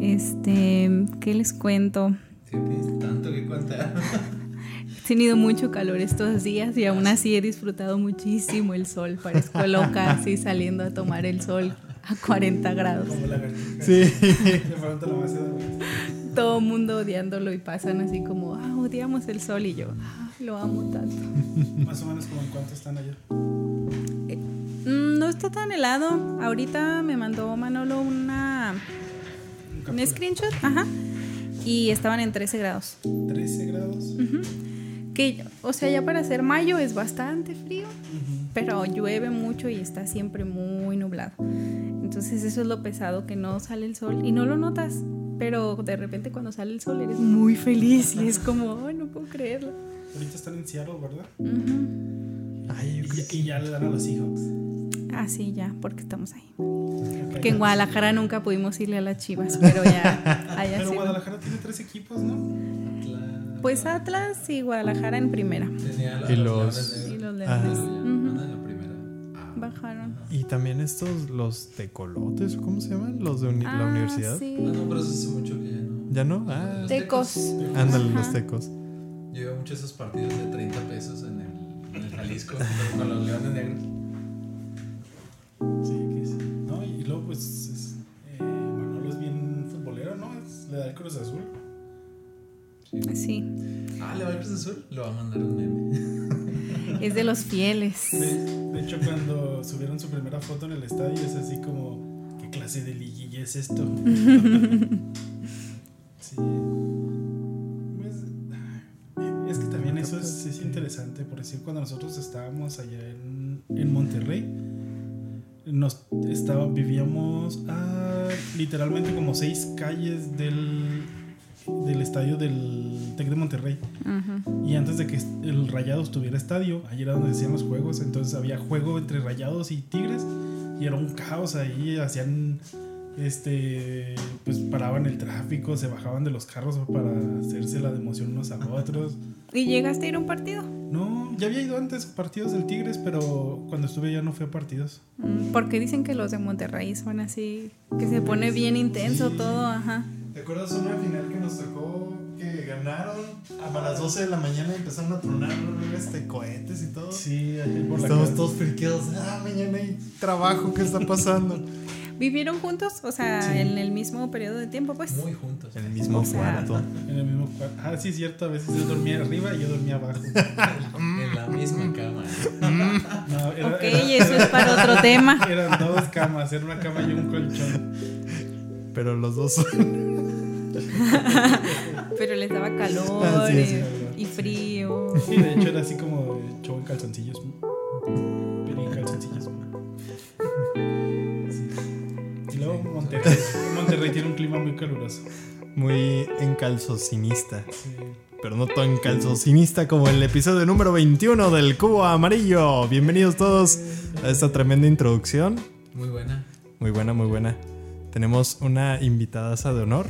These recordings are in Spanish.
Este, ¿qué les cuento? Tienes tanto que contar. He tenido mucho calor estos días y aún así he disfrutado muchísimo el sol. Parezco loca así saliendo a tomar el sol a 40 grados. Como lagartija. Sí. Todo el mundo odiándolo y pasan así como, ah, odiamos el sol y yo, ah, lo amo tanto. Más o menos como en cuánto están allá. Mm, No está tan helado. Ahorita me mandó Manolo una, Un screenshot, ajá, y estaban en 13 grados. 13 grados. Ujú. Que, o sea, ya para ser mayo es bastante frío, pero llueve mucho y está siempre muy nublado. Entonces eso es lo pesado, que no sale el sol y no lo notas, pero de repente cuando sale el sol eres muy feliz y es como, ay, no puedo creerlo. Ahorita están en Seattle, ¿verdad? Ujú. Ay, Y, ya- y ya le dan a los Seahawks. Ah, sí, ya, porque estamos ahí. Porque en Guadalajara nunca pudimos irle a las chivas, pero ya, allá Pero sí. Guadalajara tiene tres equipos, ¿no? Pues Atlas y Guadalajara en primera. Tenía a Y los, los- Y los Ah. Leones. Leones. Ujú. Andan en la primera. Ah. Bajaron. Y también estos, los tecolotes, ¿cómo se llaman? Los de uni- la Ah, universidad. sí. No, no, pero eso hace mucho que ya no. ¿Ya no? Ah, Los Tecos. ándale, Ajá. los tecos. Yo iba mucho a esos partidos de 30 pesos en el, en el Jalisco con los Leones Negros. Sí, que sí. No, y luego, pues, es, eh, Manolo es bien futbolero, ¿no? Es, le da el Cruz Azul. Sí, Ah, le va al Cruz Azul. Le va a mandar un meme. es de los fieles. De, de hecho, cuando subieron su primera foto en el estadio, es así como, ¿qué clase de liguilla es esto? sí. Pues, ay, es que también eso es, es interesante, por decir, cuando nosotros estábamos allá en, en Monterrey, nos estaba, vivíamos a literalmente como seis calles del, del estadio del Tec de Monterrey. Y antes de que el Rayados tuviera estadio, ahí era donde hacían los juegos. Entonces había juego entre Rayados y Tigres. Y era un caos ahí. Hacían. Este. Pues paraban el tráfico, se bajaban de los carros para hacerse la de emoción unos a otros. ¿Y llegaste a ir a un partido? No, ya había ido antes a partidos del Tigres, pero cuando estuve ya no fui a partidos. Mm, Porque dicen que los de Monterrey son así, que se pone bien intenso todo, ajá. ¿Te acuerdas una final que nos tocó que ganaron a las 12 de la mañana y empezaron a tronar este, cohetes y todo? Sí, ahí por la Estamos casa. todos friqueados. Ah, mañana hay trabajo, ¿qué está pasando? ¿Vivieron juntos? O sea, Sí. en el mismo periodo de tiempo, pues. Muy juntos. En el mismo O sea, cuarto. En el mismo cuarto. Ah, sí, es cierto. A veces yo dormía arriba y yo dormía abajo. En la misma cama. No, era- Ok, era- y eso es para otro tema. Eran dos camas, era una cama y un colchón. Pero los dos son. Pero les daba calor Ah, sí, y- sí. y frío. Sí, de hecho era así como show en calzoncillos. Monterrey, Monterrey tiene un clima muy caluroso. Muy encalzocinista. Sí. Pero no tan calzocinista como el episodio número 21 del Cubo Amarillo. Bienvenidos todos a esta tremenda introducción. Muy buena. Muy buena, muy buena. Tenemos una invitada de honor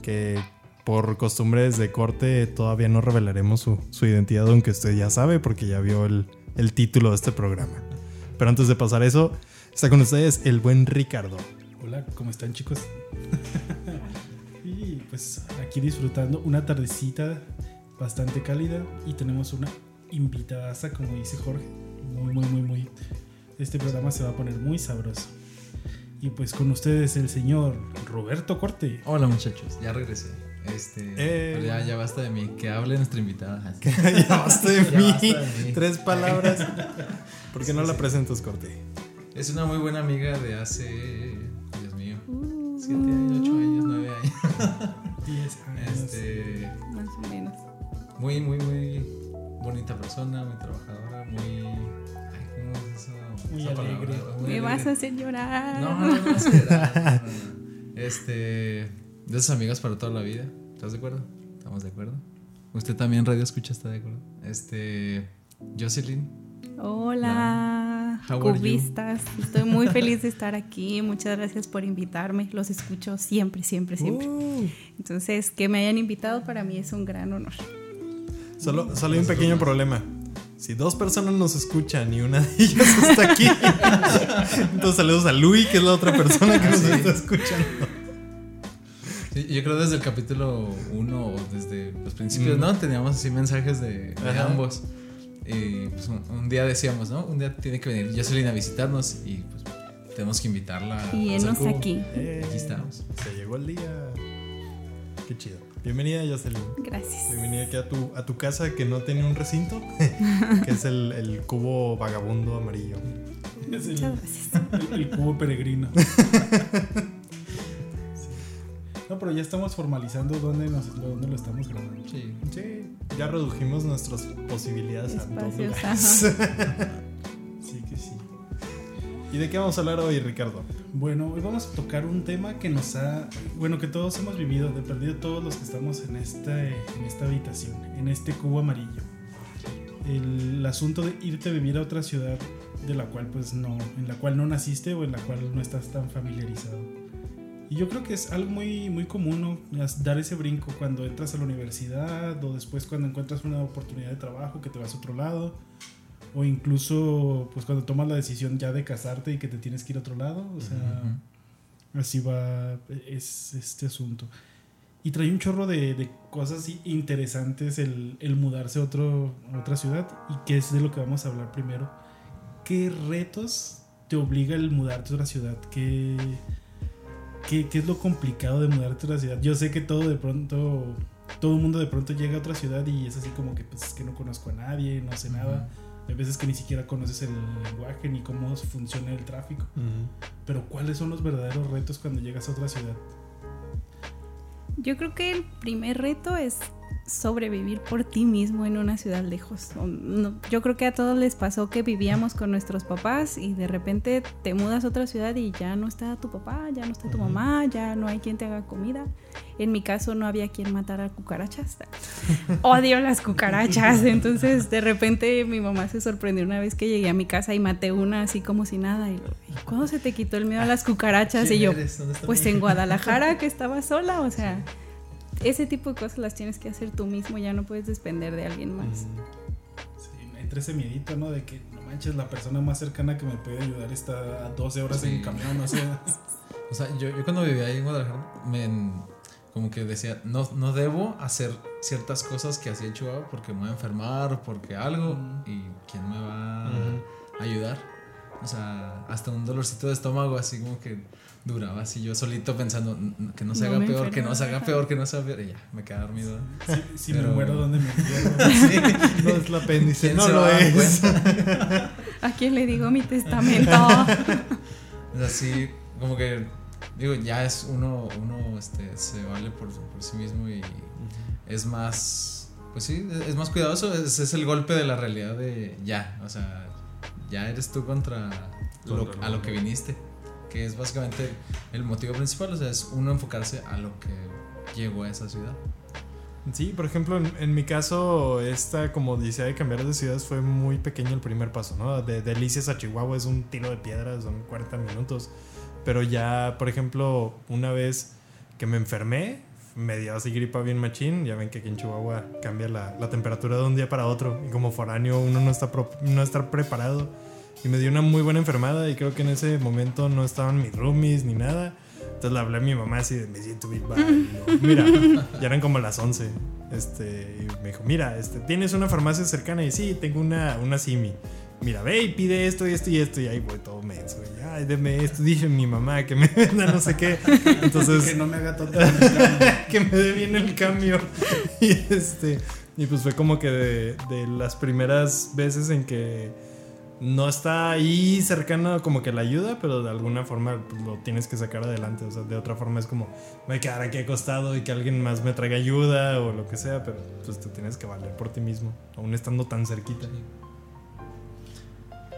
que por costumbres de corte todavía no revelaremos su, su identidad, aunque usted ya sabe porque ya vio el, el título de este programa. Pero antes de pasar eso, está con ustedes el buen Ricardo. Hola, ¿cómo están chicos? y pues aquí disfrutando una tardecita bastante cálida y tenemos una invitada, como dice Jorge. Muy, muy, muy, muy. Este programa se va a poner muy sabroso. Y pues con ustedes el señor Roberto Corte. Hola muchachos, ya regresé. Este, Eh. pero ya, ya basta de mí, que hable nuestra invitada. Ya basta de Ya mí. basta de mí. Tres palabras. ¿Por qué no la sí. presentas, Corte? Es una muy buena amiga de hace, 7 años, 8 años, 9 años. 10 años. Este, más o menos. Muy, muy, muy bonita persona, muy trabajadora, muy. Ay, ¿cómo es eso? Muy esa alegre. Palabra, muy Me alegre. vas a hacer llorar. No, no, no, no, llorar. Este. De esos amigos para toda la vida. ¿Estás de acuerdo? ¿Estamos de acuerdo? Usted también, Radio Escucha, está de acuerdo. Este. Jocelyn. Hola. La, cubistas. Estoy muy feliz de estar aquí. Muchas gracias por invitarme. Los escucho siempre, siempre, siempre. Uh, Entonces, que me hayan invitado para mí es un gran honor. solo, solo hay un pequeño problema. Si dos personas nos escuchan y una de ellas está aquí, entonces saludos a Luis, que es la otra persona que nos está escuchando. Sí, yo creo desde el capítulo 1 o desde los principios, Mm. ¿no? Teníamos así mensajes de, de ambos. Pues un, un día decíamos, ¿no? Un día tiene que venir Jocelyn a visitarnos y pues tenemos que invitarla. a Y enos aquí. Eh, Aquí estamos. Se llegó el día. Qué chido. Bienvenida, Jocelyn. Gracias. Bienvenida aquí a tu, a tu casa que no tiene un recinto, que es el, el cubo vagabundo amarillo. Es el, Muchas gracias. el- el cubo peregrino. No, pero ya estamos formalizando dónde, nos, dónde lo estamos grabando. Sí. Sí, ya redujimos nuestras posibilidades a dos Espacios, lugares. Sí que sí. ¿Y de qué vamos a hablar hoy, Ricardo? Bueno, hoy vamos a tocar un tema que nos ha, bueno, que todos hemos vivido, de perdido todos los que estamos en esta, en esta habitación, en este cubo amarillo. El asunto de irte a vivir a otra ciudad de la cual pues no, en la cual no naciste o en la cual no estás tan familiarizado. Y yo creo que es algo muy, muy común, ¿no? Dar ese brinco cuando entras a la universidad o después cuando encuentras una oportunidad de trabajo que te vas a otro lado. O incluso, pues cuando tomas la decisión ya de casarte y que te tienes que ir a otro lado. O sea, así va es este asunto. Y trae un chorro de, de cosas interesantes el, el mudarse a, otro, a otra ciudad. Y que es de lo que vamos a hablar primero. ¿Qué retos te obliga el mudarte a otra ciudad? ¿Qué, qué, qué es lo complicado de mudarte a otra ciudad? Yo sé que todo de pronto, todo el mundo de pronto llega a otra ciudad y es así como que pues es que no conozco a nadie, no sé nada. Hay veces que ni siquiera conoces el lenguaje ni cómo funciona el tráfico. Pero ¿cuáles son los verdaderos retos cuando llegas a otra ciudad? Yo creo que el primer reto es sobrevivir por ti mismo en una ciudad lejos. Yo creo que a todos les pasó que vivíamos con nuestros papás y de repente te mudas a otra ciudad y ya no está tu papá, ya no está tu mamá, ya no hay quien te haga comida. En mi caso no había quien matara cucarachas. Odio las cucarachas. Entonces de repente mi mamá se sorprendió una vez que llegué a mi casa y maté una así como si nada. Y, ¿y cuándo se te quitó el miedo a las cucarachas? Y yo, pues en Guadalajara que estaba sola, o sea, ese tipo de cosas las tienes que hacer tú mismo, ya no puedes depender de alguien más. Sí, entre ese miedito, ¿no? De que no manches, la persona más cercana que me puede ayudar está a 12 horas en Sí. camión, o sea. O sea, yo, yo cuando vivía ahí en Guadalajara, me, como que decía, no, no debo hacer ciertas cosas que hacía en Chihuahua porque me voy a enfermar o porque algo. Ujú. ¿Y quién me va a ayudar? O sea, hasta un dolorcito de estómago así como que duraba así yo solito pensando "N- n- que no se No haga peor, que no se haga enfermo". peor, que no se haga peor. Y ya, me quedé dormido. Si, si Pero- me muero, ¿dónde me? Sí. No es la apéndice, ¿Quién no lo es. ¿A quién le digo mi testamento? Es así, como que, digo, ya es uno, uno este, se vale por, por sí mismo y es más, pues sí, es más cuidadoso, es, es el golpe de la realidad de ya, o sea, ya eres tú contra, lo- Contra lo- a lo que viniste, que es básicamente el motivo principal, o sea, es uno enfocarse a lo que llegó a esa ciudad. Sí, por ejemplo, en, mi caso, esta como odisea de cambiar de ciudades fue muy pequeño el primer paso, ¿no? De Delicias a Chihuahua es un tiro de piedra, son 40 minutos. Pero ya, por ejemplo, una vez que me enfermé, me dio así gripa bien machín. Ya ven que aquí en Chihuahua cambia la, la temperatura de un día para otro. Y como foráneo uno no está, no está preparado. Y me dio una muy buena enfermada y creo que en ese momento no estaban mis roomies ni nada. Entonces le hablé a mi mamá así de, me siento bien mal. Mira, ya eran como las 11. Este, y me dijo, mira, este, ¿tienes una farmacia cercana? Y sí, tengo una, una Simi. Mira, ve y pide esto y esto y esto. Y ahí voy todo menso. Y, Ay, deme esto. Dije mi mamá que me venda no sé qué. Entonces, que no me haga tonto. que me dé bien el cambio. Y este. Y pues fue como que de, de las primeras veces en que no está ahí cercano como que la ayuda, pero de alguna forma lo tienes que sacar adelante. O sea, de otra forma es como, me voy a quedar aquí acostado y que alguien más me traiga ayuda o lo que sea, pero pues te tienes que valer por ti mismo, aún estando tan cerquita.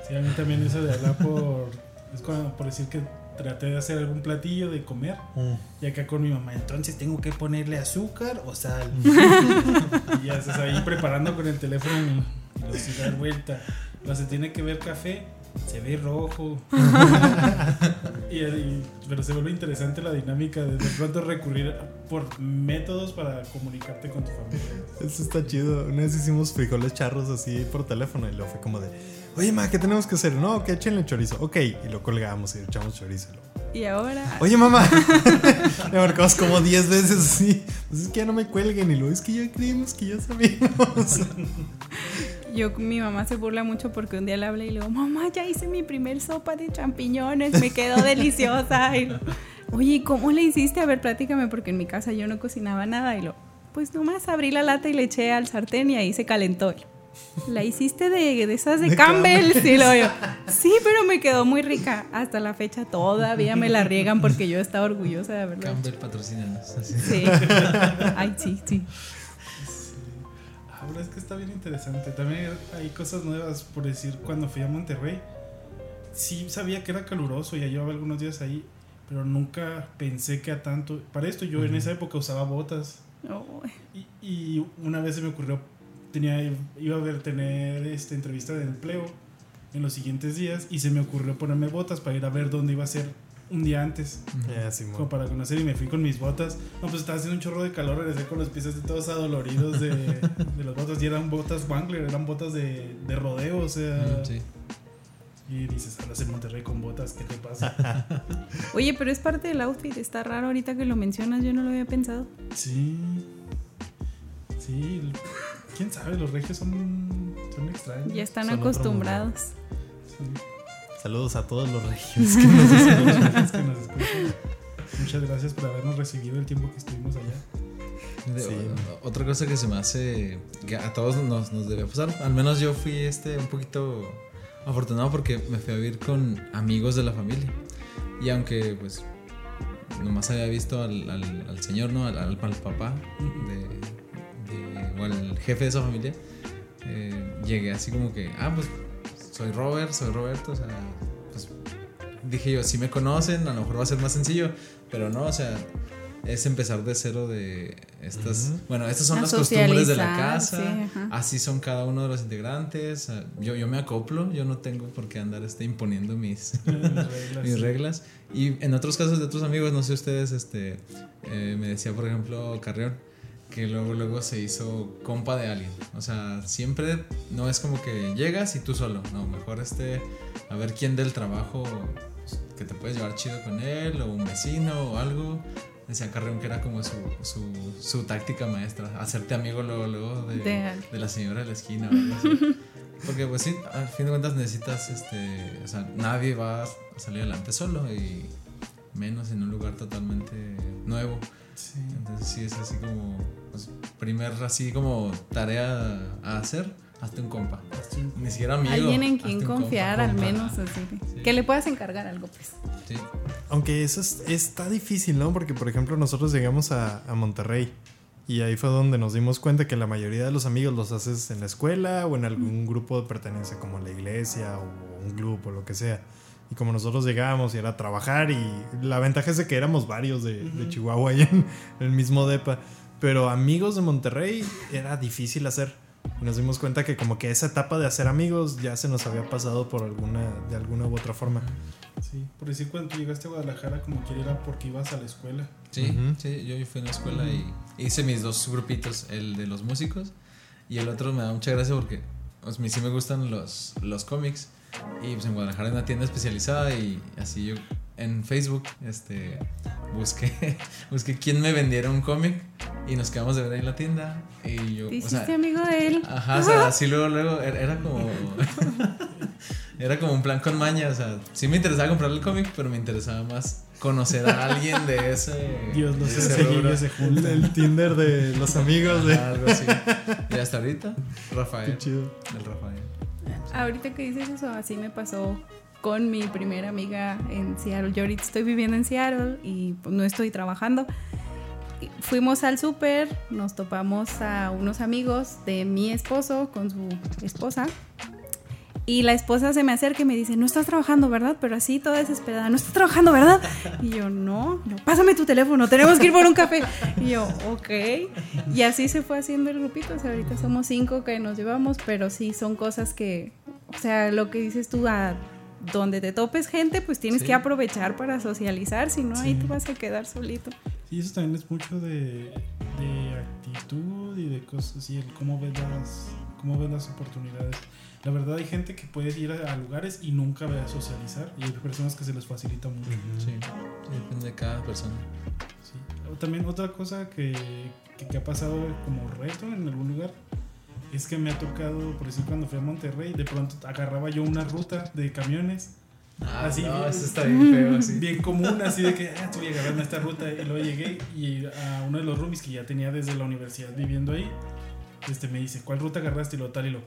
Sí, a mí también eso de hablar por. Es como por decir que traté de hacer algún platillo de comer. Y acá con mi mamá, entonces tengo que ponerle azúcar o sal. y ya estás ahí preparando con el teléfono y lo dar vuelta. Lo se tiene que ver café. se ve rojo. y, y- pero se vuelve interesante la dinámica de de pronto recurrir por métodos para comunicarte con tu familia. Eso está chido. Una vez hicimos frijoles charros así por teléfono y luego fue como de, oye, ma, ¿qué tenemos que hacer? No, que échenle chorizo. Ok, y lo colgamos y le echamos chorizo. Y ahora. Oye, mamá. Le marcamos como 10 veces así. Pues es que ya no me cuelguen. Y luego es que ya creímos que ya sabíamos. Yo, mi mamá se burla mucho porque un día le hablé y le digo, mamá, ya hice mi primer sopa de champiñones, me quedó deliciosa. Y lo, Oye, ¿y cómo le hiciste? A ver, platícame, porque en mi casa yo no cocinaba nada. Y lo, pues nomás abrí la lata y le eché al sartén y ahí se calentó. La hiciste de, de esas de, De Campbell. Campbell's. Sí, lo yo. Sí, pero me quedó muy rica. Hasta la fecha todavía me la riegan porque yo estaba orgullosa de haberlo hecho. Campbell. Sí. Ay, sí, sí. Ahora es que está bien interesante. También hay cosas nuevas, por decir, cuando fui a Monterrey, sí sabía que era caluroso, ya llevaba algunos días ahí, pero nunca pensé que a tanto. Para esto yo en esa época usaba botas. Ay, Y, y una vez se me ocurrió, tenía, iba a ver, tener esta entrevista de empleo en los siguientes días y se me ocurrió ponerme botas para ir a ver dónde iba a ser un día antes, Simón. como para conocer y me fui con mis botas. No, pues estaba haciendo un chorro de calor, regresé con los pies así todos adoloridos de, de las botas y eran botas Wangler, eran botas de, de rodeo, o sea... Mm, sí. Y dices, andas en Monterrey con botas, ¿qué te pasa? Oye, pero es parte del outfit, está raro ahorita que lo mencionas, yo no lo había pensado. sí. Sí, quién sabe, los regios son, son extraños. Ya están Son acostumbrados. Sí. Saludos a todos los regios que nos escuchan. Es que nos escuchan. Muchas gracias por habernos recibido el tiempo que estuvimos allá. Sí. Otra cosa que se me hace que a todos nos, nos debe pasar, al menos yo fui este un poquito afortunado porque me fui a vivir con amigos de la familia. Y aunque pues nomás había visto al, al- al señor, ¿no? Al, al- al papá de, de- o al jefe de esa familia, eh, llegué así como que, ah, pues soy Robert, soy Roberto, o sea, pues dije yo, si me conocen, a lo mejor va a ser más sencillo, pero no, o sea, es empezar de cero de estas, Ujú. bueno, estas son A las costumbres de la casa, sí, así son cada uno de los integrantes, yo, yo me acoplo, yo no tengo por qué andar este, imponiendo mis, mis reglas. Y en otros casos de otros amigos, no sé ustedes, este, eh, me decía por ejemplo Carrión, que luego luego se hizo compa de alguien. O sea, siempre no es como que llegas y tú solo. No, mejor este, a ver quién del trabajo pues, que te puedes llevar chido con él, o un vecino o algo. Decía Carrión que era como su, su, su táctica maestra, hacerte amigo luego, luego de, De- de la señora de la esquina. o algo así. Porque pues sí, al fin de cuentas necesitas, este, o sea, nadie va a salir adelante solo y menos en un lugar totalmente nuevo. Sí. Sí es así como, pues, primer así como tarea a hacer, hazte un compa. Ni siquiera amigo. Alguien en quien confiar, compa, al compa. menos así. Sí. Que le puedas encargar algo, pues. Sí. Aunque eso es- está difícil, ¿no? Porque, por ejemplo, nosotros llegamos a, a Monterrey y ahí fue donde nos dimos cuenta que la mayoría de los amigos los haces en la escuela o en algún grupo de pertenencia, como la iglesia o un grupo o lo que sea. Y como nosotros llegábamos y era trabajar y la ventaja es de que éramos varios de, de Chihuahua ahí en, en el mismo DEPA. Pero amigos de Monterrey era difícil hacer. Y nos dimos cuenta que como que esa etapa de hacer amigos ya se nos había pasado por alguna, de alguna u otra forma. Sí, por decir cuando llegaste a Guadalajara como que era porque ibas a la escuela. Sí, Ujú. sí, yo fui a la escuela y hice mis dos grupitos, el de los músicos y el otro me da mucha gracia porque pues, a mí sí me gustan los, los cómics y pues en Guadalajara hay una tienda especializada y así yo en Facebook este, busqué, busqué quién me vendiera un cómic y nos quedamos de ver ahí en la tienda y yo, Te o sea, hiciste amigo de él. Ajá, o sea, así luego, luego, era era como. era como un plan con maña, o sea, sí me interesaba comprar el cómic, pero me interesaba más conocer a alguien de ese. Dios, los cejillos se juntan. El Tinder de los amigos de... Algo así. Y hasta ahorita, Rafael. Qué chido. El Rafael. Ahorita que dices eso, así me pasó con mi primera amiga en Seattle. Yo ahorita estoy viviendo en Seattle y pues, no estoy trabajando. Fuimos al súper, nos topamos a unos amigos de mi esposo con su esposa. Y la esposa se me acerca y me dice, no estás trabajando, ¿verdad? Pero así toda desesperada, no estás trabajando, ¿verdad? Y yo, no, no, pásame tu teléfono, tenemos que ir por un café. Y yo, ok. Y así se fue haciendo el grupito. O sea, ahorita somos cinco que nos llevamos, pero sí son cosas que, o sea, lo que dices tú, a donde te topes gente, pues tienes Sí. que aprovechar para socializar, si no, ahí Sí. te vas a quedar solito. Y eso también es mucho de, de actitud y de cosas y el cómo ves las cómo ves las oportunidades. La verdad hay gente que puede ir a, lugares y nunca ve a socializar y hay personas que se les facilita mucho. Sí, sí, depende de cada persona. Sí. También otra cosa que, que, que ha pasado como reto en algún lugar es que me ha tocado, por decir, cuando fui a Monterrey, de pronto agarraba yo una ruta de camiones Ah, Así, no, bien- eso está bien feo, así. bien común, así de que ah, estoy agarrando esta ruta y luego llegué y a uno de los roomies que ya tenía desde la universidad viviendo ahí, este me dice, ¿cuál ruta agarraste? Y lo tal y lo,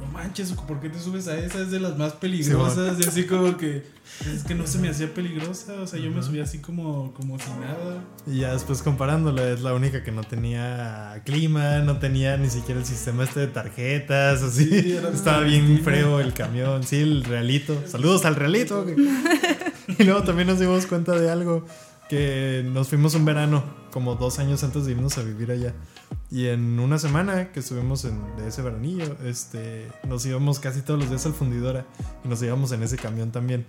no manches, ¿por qué te subes a esa? Es de las más peligrosas. y así como que, es que no se me hacía peligrosa, o sea, yo me subí así como, como si nada. Y ya después comparándola, es la única que no tenía clima, no tenía ni siquiera el sistema este de tarjetas, así. Sí, Estaba bien feo el camión, sí, el realito. Saludos al realito. y luego también nos dimos cuenta de algo, que nos fuimos un verano, como dos años antes de irnos a vivir allá. Y en una semana que estuvimos de ese veranillo, este, nos íbamos casi todos los días al fundidora y nos íbamos en ese camión también.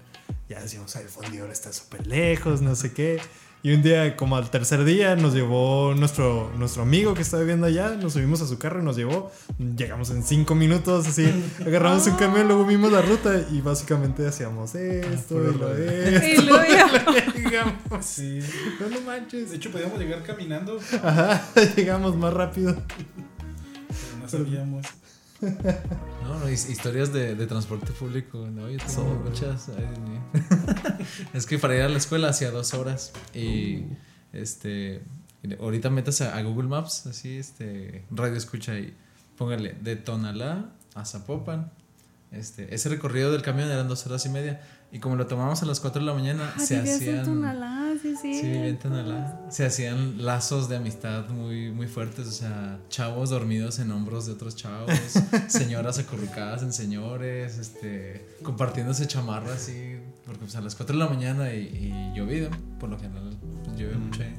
Ya decíamos, "Ay, el fundidor está súper lejos, no sé qué. Y un día, como al tercer día, nos llevó nuestro, nuestro amigo que está viviendo allá, nos subimos a su carro y nos llevó. Llegamos en cinco minutos, así, agarramos un camión, luego vimos la ruta y básicamente hacíamos esto y lo esto. Y Llegamos. Sí. No, no manches. De hecho, podíamos llegar caminando, Ajá, llegamos más rápido. pero no sabíamos. No, no, his- historias de, de transporte público, no, yo tengo muchas. ay, es que para ir a la escuela hacía dos horas y este, mire, ahorita metas a, a Google Maps, así, este, radio escucha y póngale de Tonalá a Zapopan. Este, ese recorrido del camión eran dos horas y media y como lo tomamos a las 4 de la mañana Ah, se en hacían sí, sí. Sí, bien Tonalá. Se hacían lazos de amistad muy, muy fuertes, o sea, chavos dormidos en hombros de otros chavos, señoras acurrucadas en señores, este, compartiéndose chamarras así, porque pues a las 4 de la mañana y, y llovido, por lo general, pues, llueve Mm. mucho ahí.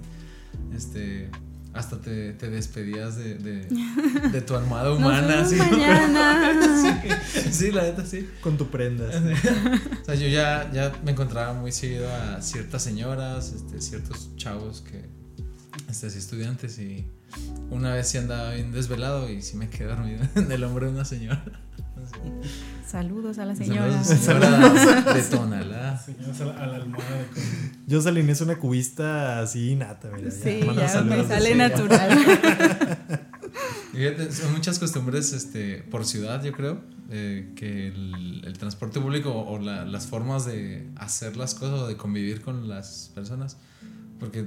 Este, hasta te, te despedías de, de, de tu almohada humana, Nos así. vemos mañana. sí, sí, la neta, sí. Con tu prenda. O sea, yo ya, ya me encontraba muy seguido a ciertas señoras, este, ciertos chavos que, este, así estudiantes y una vez sí andaba bien desvelado y sí me quedé dormido en el hombro de una señora. Saludos a la señora. Saludos, de Tonalá. A la, a la almohada de. Yo salí es una cubista así nata, mira. Sí, manda ya me sale natural. Son muchas costumbres este, por ciudad, yo creo, eh, que el, el transporte público o la- las formas de hacer las cosas o de convivir con las personas. Porque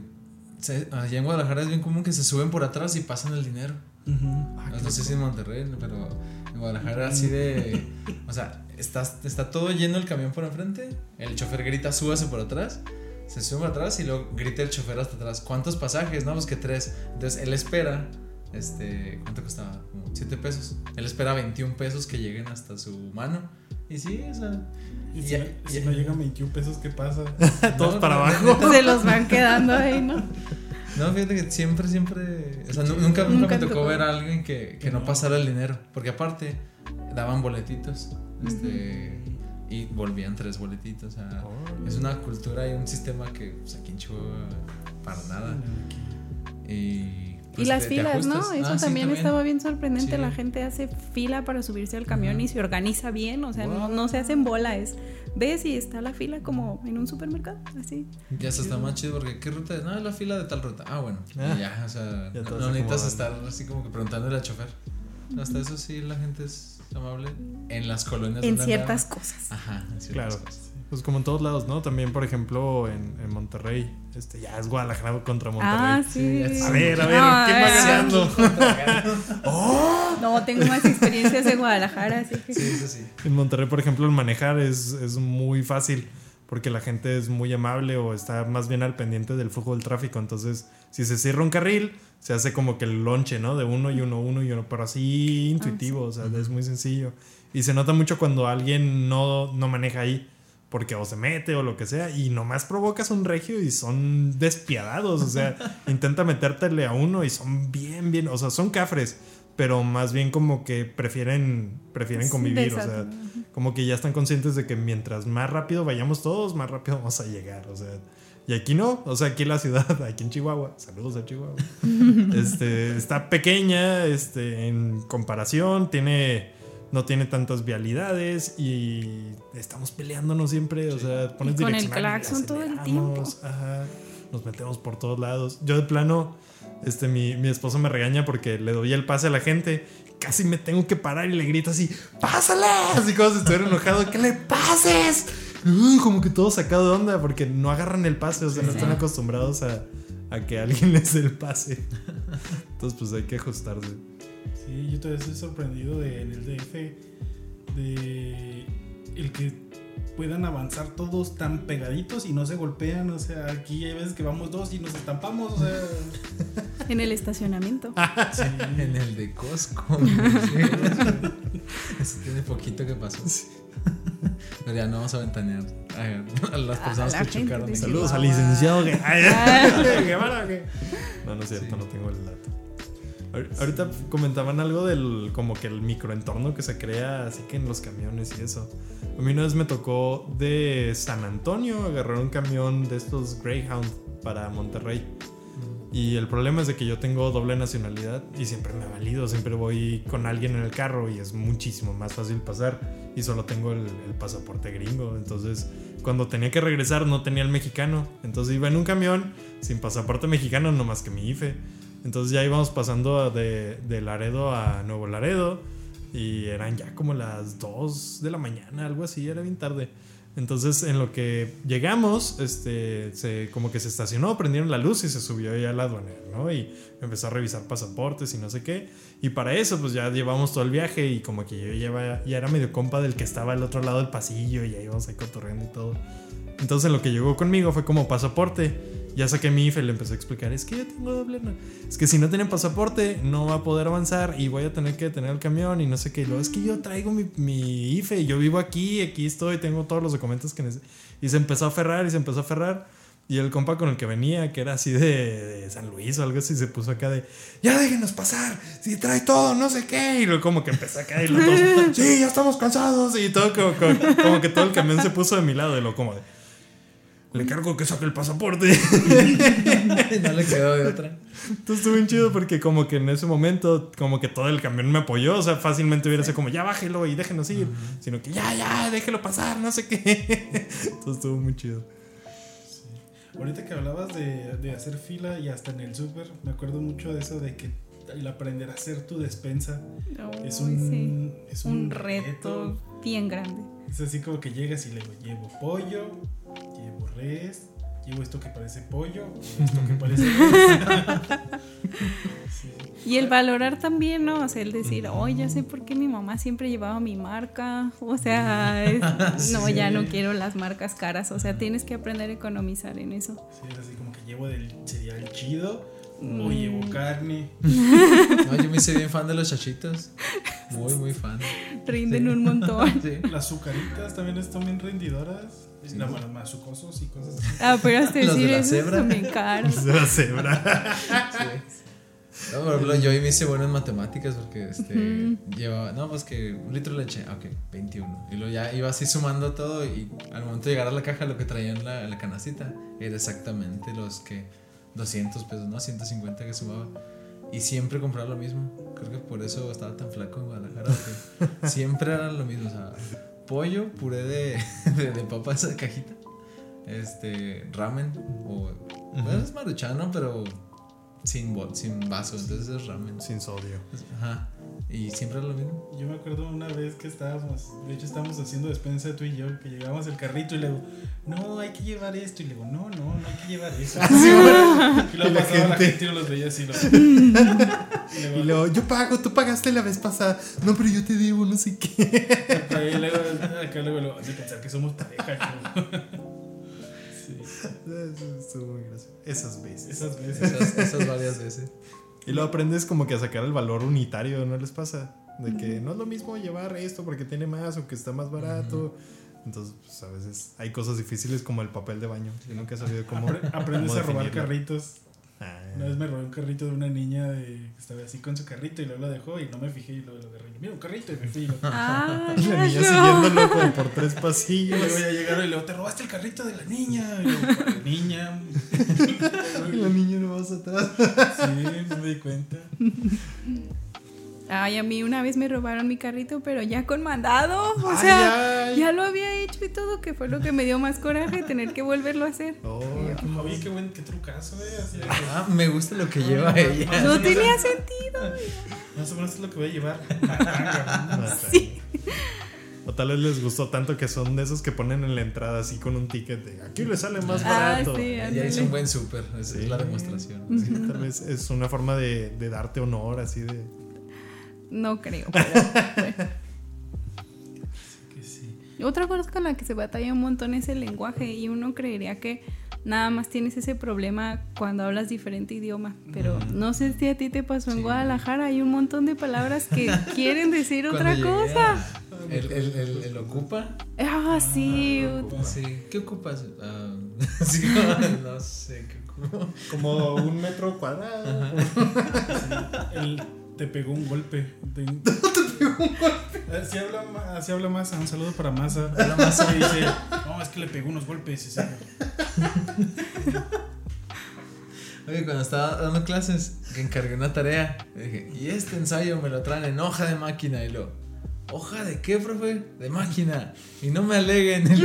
se- allá en Guadalajara es bien común que se suben por atrás y pasan el dinero. no sé si en Monterrey, pero en Guadalajara así de... O sea, estás, está todo lleno el camión por enfrente, el chofer grita, súbase por atrás. Se sube por atrás y luego grita el chofer hasta atrás. ¿Cuántos pasajes? No, pues que tres. Entonces él espera este, ¿cuánto costaba? Como 7 pesos. Él espera 21 pesos que lleguen hasta su mano. Y sí, o sea. Y si, Ya- no- si ya- no llegan 21 pesos, ¿qué pasa? Todos No, para no, abajo. Se los van quedando ahí, ¿no? No, fíjate que siempre, siempre. O sea, nu- nunca, nunca, Nunca me tocó tocó. ver a alguien que, que no No. pasara el dinero. Porque aparte, daban boletitos. Este. Y volvían tres boletitos. O sea, es una cultura y un sistema que pues, aquí en Chihuahua para nada. Y, Y pues, las te- te filas, ¿no? Eso Ah, sí, también, estaba bien sorprendente. Sí. La gente hace fila para subirse al camión y se organiza bien. O sea, no, no se hacen bola. Es, ves y está la fila como en un supermercado. Así. Ya se está más chido porque ¿qué ruta es? No, es la fila de tal ruta. Ah, bueno. Ah. ya, o sea, Ya no, necesitas estar así como que preguntándole al chofer. Hasta eso sí, la gente es amable en las colonias. En ciertas andaba. cosas. Ajá, en ciertas Claro. cosas. Pues como en todos lados, ¿no? También, por ejemplo, en, en Monterrey. Este, ya es Guadalajara contra Monterrey. Ah, Sí. A ver, a ver, No, ¿qué a más ver. ando? No, tengo más experiencias en Guadalajara, así que. Sí, eso sí. En Monterrey, por ejemplo, el manejar es, es muy fácil porque la gente es muy amable o está más bien al pendiente del flujo del tráfico. Entonces, si se cierra un carril, se hace como que el lonche, ¿no? De uno y uno, uno y uno, pero así intuitivo, o sea, es muy sencillo. Y se nota mucho cuando alguien no, no maneja ahí. Porque o se mete o lo que sea, y nomás provocas un regio y son despiadados. O sea, intenta metértele a uno y son bien, bien, o sea, son cafres, pero más bien como que prefieren, prefieren convivir. O sea, como que ya están conscientes de que mientras más rápido vayamos todos, más rápido vamos a llegar. O sea, y aquí no, o sea, aquí la ciudad, aquí en Chihuahua, saludos a Chihuahua, este, está pequeña este, en comparación, tiene, no tiene tantas vialidades y estamos peleándonos siempre, o sea, pones Y con el claxon todo el tiempo. Ajá, nos metemos por todos lados. Yo de plano, este, mi, mi esposo me regaña porque le doy el pase a la gente. Casi me tengo que parar y le grito así, ¡pásale! Así como si estuviera enojado, ¡que le pases! Como que todo sacado de onda porque no agarran el pase, o sea, no están acostumbrados a, a que alguien les dé el pase. Entonces, pues hay que ajustarse. Sí, yo todavía estoy sorprendido de, en el DF de el que puedan avanzar todos tan pegaditos y no se golpean. O sea, aquí hay veces que vamos dos y nos estampamos. O sea, En el estacionamiento. sí. En el de Costco. Sí. Eso tiene poquito que pasó. Pero ya no vamos a ventanear a, a las A personas la que chocaron. Saludos al licenciado. que- No, no es cierto, Sí. no tengo el dato. Ahor- Ahorita comentaban algo del como que el microentorno que se crea así que en los camiones y eso. A mí una vez me tocó de San Antonio agarrar un camión de estos Greyhound para Monterrey. Y el problema es de que yo tengo doble nacionalidad y siempre me ha valido, siempre voy con alguien en el carro y es muchísimo más fácil pasar y solo tengo el, el pasaporte gringo. Entonces, cuando tenía que regresar no tenía el mexicano. Entonces iba en un camión sin pasaporte mexicano, no más que mi IFE. Entonces ya íbamos pasando de, Laredo a Nuevo Laredo y eran ya como las 2 de la mañana, algo así, era bien tarde. Entonces, en lo que llegamos, este, se, como que se estacionó, prendieron la luz y se subió ya la aduanera, ¿no? Y empezó a revisar pasaportes y no sé qué. Y para eso, pues ya llevamos todo el viaje y como que yo ya, ya era medio compa del que estaba al otro lado del pasillo y ahí íbamos ahí cotorreando y todo. Entonces, en lo que llegó conmigo fue como pasaporte. Ya saqué mi IFE y le empecé a explicar, es que yo tengo doble... na- Es que si no tienen pasaporte, no va a poder avanzar y voy a tener que detener el camión y no sé qué. Y luego, es que yo traigo mi, mi IFE yo vivo aquí, aquí estoy, tengo todos los documentos que necesito. Y se empezó a aferrar y se empezó a aferrar. Y el compa con el que venía, que era así de, de San Luis o algo así, se puso acá de, ya déjenos pasar, si trae todo, no sé qué. Y luego como que empezó acá y los dos, sí, ya estamos cansados. Y todo como, como- como que todo el camión se puso de mi lado y lo como de, le cargo que saque el pasaporte. no le quedó de otra. Entonces estuvo bien chido porque como que en ese momento como que todo el camión me apoyó, o sea, fácilmente hubiera sido como ya bájelo y déjenos ir, sino que ya, ya, déjelo pasar, no sé qué. Entonces estuvo muy chido. Ahorita que hablabas de, de hacer fila y hasta en el súper, me acuerdo mucho de eso de que el aprender a hacer tu despensa es un, sí. es un reto bien grande. Es así como que llegas y luego llevo pollo, llevo res, llevo esto que parece pollo, esto que parece. Sí. Y el valorar también, ¿no? O sea, el decir, oh, ya sé por qué mi mamá siempre llevaba mi marca. O sea, es- no, ya no quiero las marcas caras. O sea, tienes que aprender a economizar en eso. Sí, es así como que llevo del cereal chido o Mm. llevo carne. No, yo me hice bien fan de los chachitos. Muy, muy fan. Rinden un montón. Sí. Las azucaritas también están bien rendidoras. No, bueno, más sucosos y cosas así. Ah, pero hasta Los de decir la eso cebra. son bien caros. De la cebra. Sí. No, por ejemplo, yo ahí me hice bueno en matemáticas porque este, Ujú. llevaba, no, pues que un litro de leche, ah, ok, 21. Y luego ya iba así sumando todo y al momento de llegar a la caja lo que traía en la, en la canacita era exactamente los que 200 pesos, ¿no? 150 que sumaba. Y siempre compraba lo mismo. Creo que por eso estaba tan flaco en Guadalajara. porque siempre era lo mismo. O sea, pollo, puré de, de, de papa esa cajita. Este, ramen. O, bueno, es maruchano, pero sin, sin vaso. Entonces es ramen. Sin sodio. Ajá. Y siempre era lo mismo. Yo me acuerdo una vez que estábamos, de hecho estábamos haciendo despensa tú y yo, que llegábamos al carrito y le digo, no, hay que llevar esto. Y le digo, no, no, no hay que llevar eso. y luego Y la pasaba la gente. gente y los veía así. Los... y Y luego, luego, yo pago, tú pagaste la vez pasada. No, pero yo te debo, no sé qué. y luego, acá luego, luego, así pensar que somos pareja. sí, Estuvo muy gracioso. Esas veces. esas veces. Esas, esas varias veces. Y luego aprendes como que a sacar el valor unitario, ¿no les pasa? De que no es lo mismo llevar esto porque tiene más o que está más barato. Entonces, pues a veces hay cosas difíciles como el papel de baño. Yo nunca he sabido cómo. Apre- aprendes cómo a robar carritos. Ah, Una vez me robé un carrito de una niña de, que estaba así con su carrito y luego lo dejó y no me fijé y luego lo agarré. Mira, un carrito y me fui. Y luego, Ah, la niña no. siguiéndolo como por tres y pasillos. luego ya llegaron y luego te robaste el carrito de la niña. Y luego, "¿Cuál niña. La niña no vas atrás. Sí, no me di cuenta. Ay, a mí una vez me robaron mi carrito, pero ya con mandado. O Ay, sea, ay. ya lo había hecho y todo, que fue lo que me dio más coraje tener que volverlo a hacer. Oh, Oye, qué buen, qué trucazo, eh. Así de que, Ah, me gusta lo que lleva ella. No tenía sentido. Más o menos es lo que voy a llevar. Sí. O tal vez les gustó tanto que son de esos que ponen en la entrada así con un ticket de aquí le sale más Ah, barato. sí, Ella ándale. hizo un buen súper, esa Sí. es la demostración. Sí, tal vez es una forma de, de darte honor, así de. No creo. pero bueno. Que sí. Otra cosa con la que se batalla un montón es el lenguaje y uno creería que nada más tienes ese problema cuando hablas diferente idioma, pero no sé si a ti te pasó en Sí. Guadalajara, hay un montón de palabras que quieren decir otra cosa. a- El, el, el, el ocupa. Ah, sí. Sí. ¿Qué ocupas? Ah, sí, no, no sé qué ocupo. Como un metro cuadrado. Él te pegó un golpe. Te, pegó un golpe. Así habla, así habla Masa. Un saludo para Masa. Habla Masa y dice: No, es que le pegó unos golpes. Oye, cuando estaba dando clases, que encargué una tarea, dije, y este ensayo me lo traen en hoja de máquina. Y lo, ¿hoja de qué, profe? De máquina. Y no me aleguen.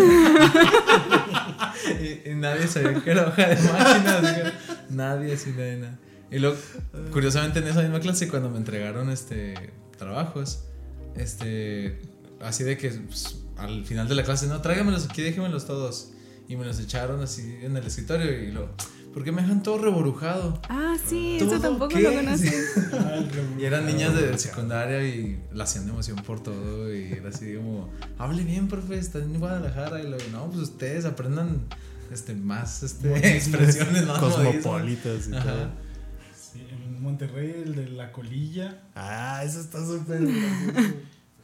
Y, nadie sabía que era hoja de máquina. que nadie, así nadie, nada. Y luego, curiosamente, en esa misma clase, cuando me entregaron este trabajos, este, así de que pues, al final de la clase, no, tráigamelos aquí, déjenmelos todos. Y me los echaron así en el escritorio y lo, ¿por qué me dejan todo reborujado? Ah, sí, ¿Todo eso tampoco qué? lo conocí. "Ah, el revolú". Y eran niñas de secundaria y la hacían de emoción por todo y era así como, hable bien, profe, está en Guadalajara y lo, no, pues ustedes aprendan este, más este, expresiones, más modismos". Cosmopolitas y Ajá. todo. Monterrey, el de la colilla. Ah, eso está súper.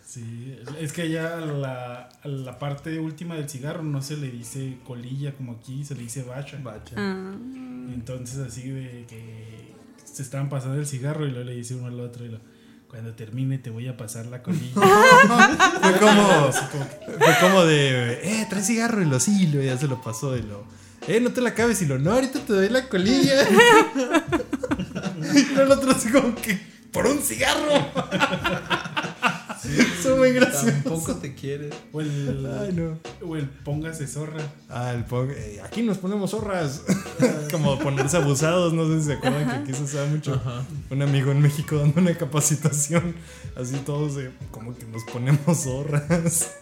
Sí, es que ya a la, la parte última del cigarro no se le dice colilla como aquí, se le dice bacha. Bacha. Ah. Entonces así de que se estaban pasando el cigarro y luego le dice uno al otro y lo, cuando termine te voy a pasar la colilla. Fue como, fue como de, eh, trae cigarro y lo sí, y luego ya se lo pasó y lo, eh, no te la acabes y lo, no, ahorita te doy la colilla. y el otro así como que, por un cigarro. Son muy graciosos. Tampoco te quieres. o el, Ay, no. o el póngase zorra. Ah, el pong- eh, aquí nos ponemos zorras. como ponerse abusados, no sé si se acuerdan que aquí se usaba mucho. Ajá. Un amigo en México dando una capacitación, así todos de, como que nos ponemos zorras.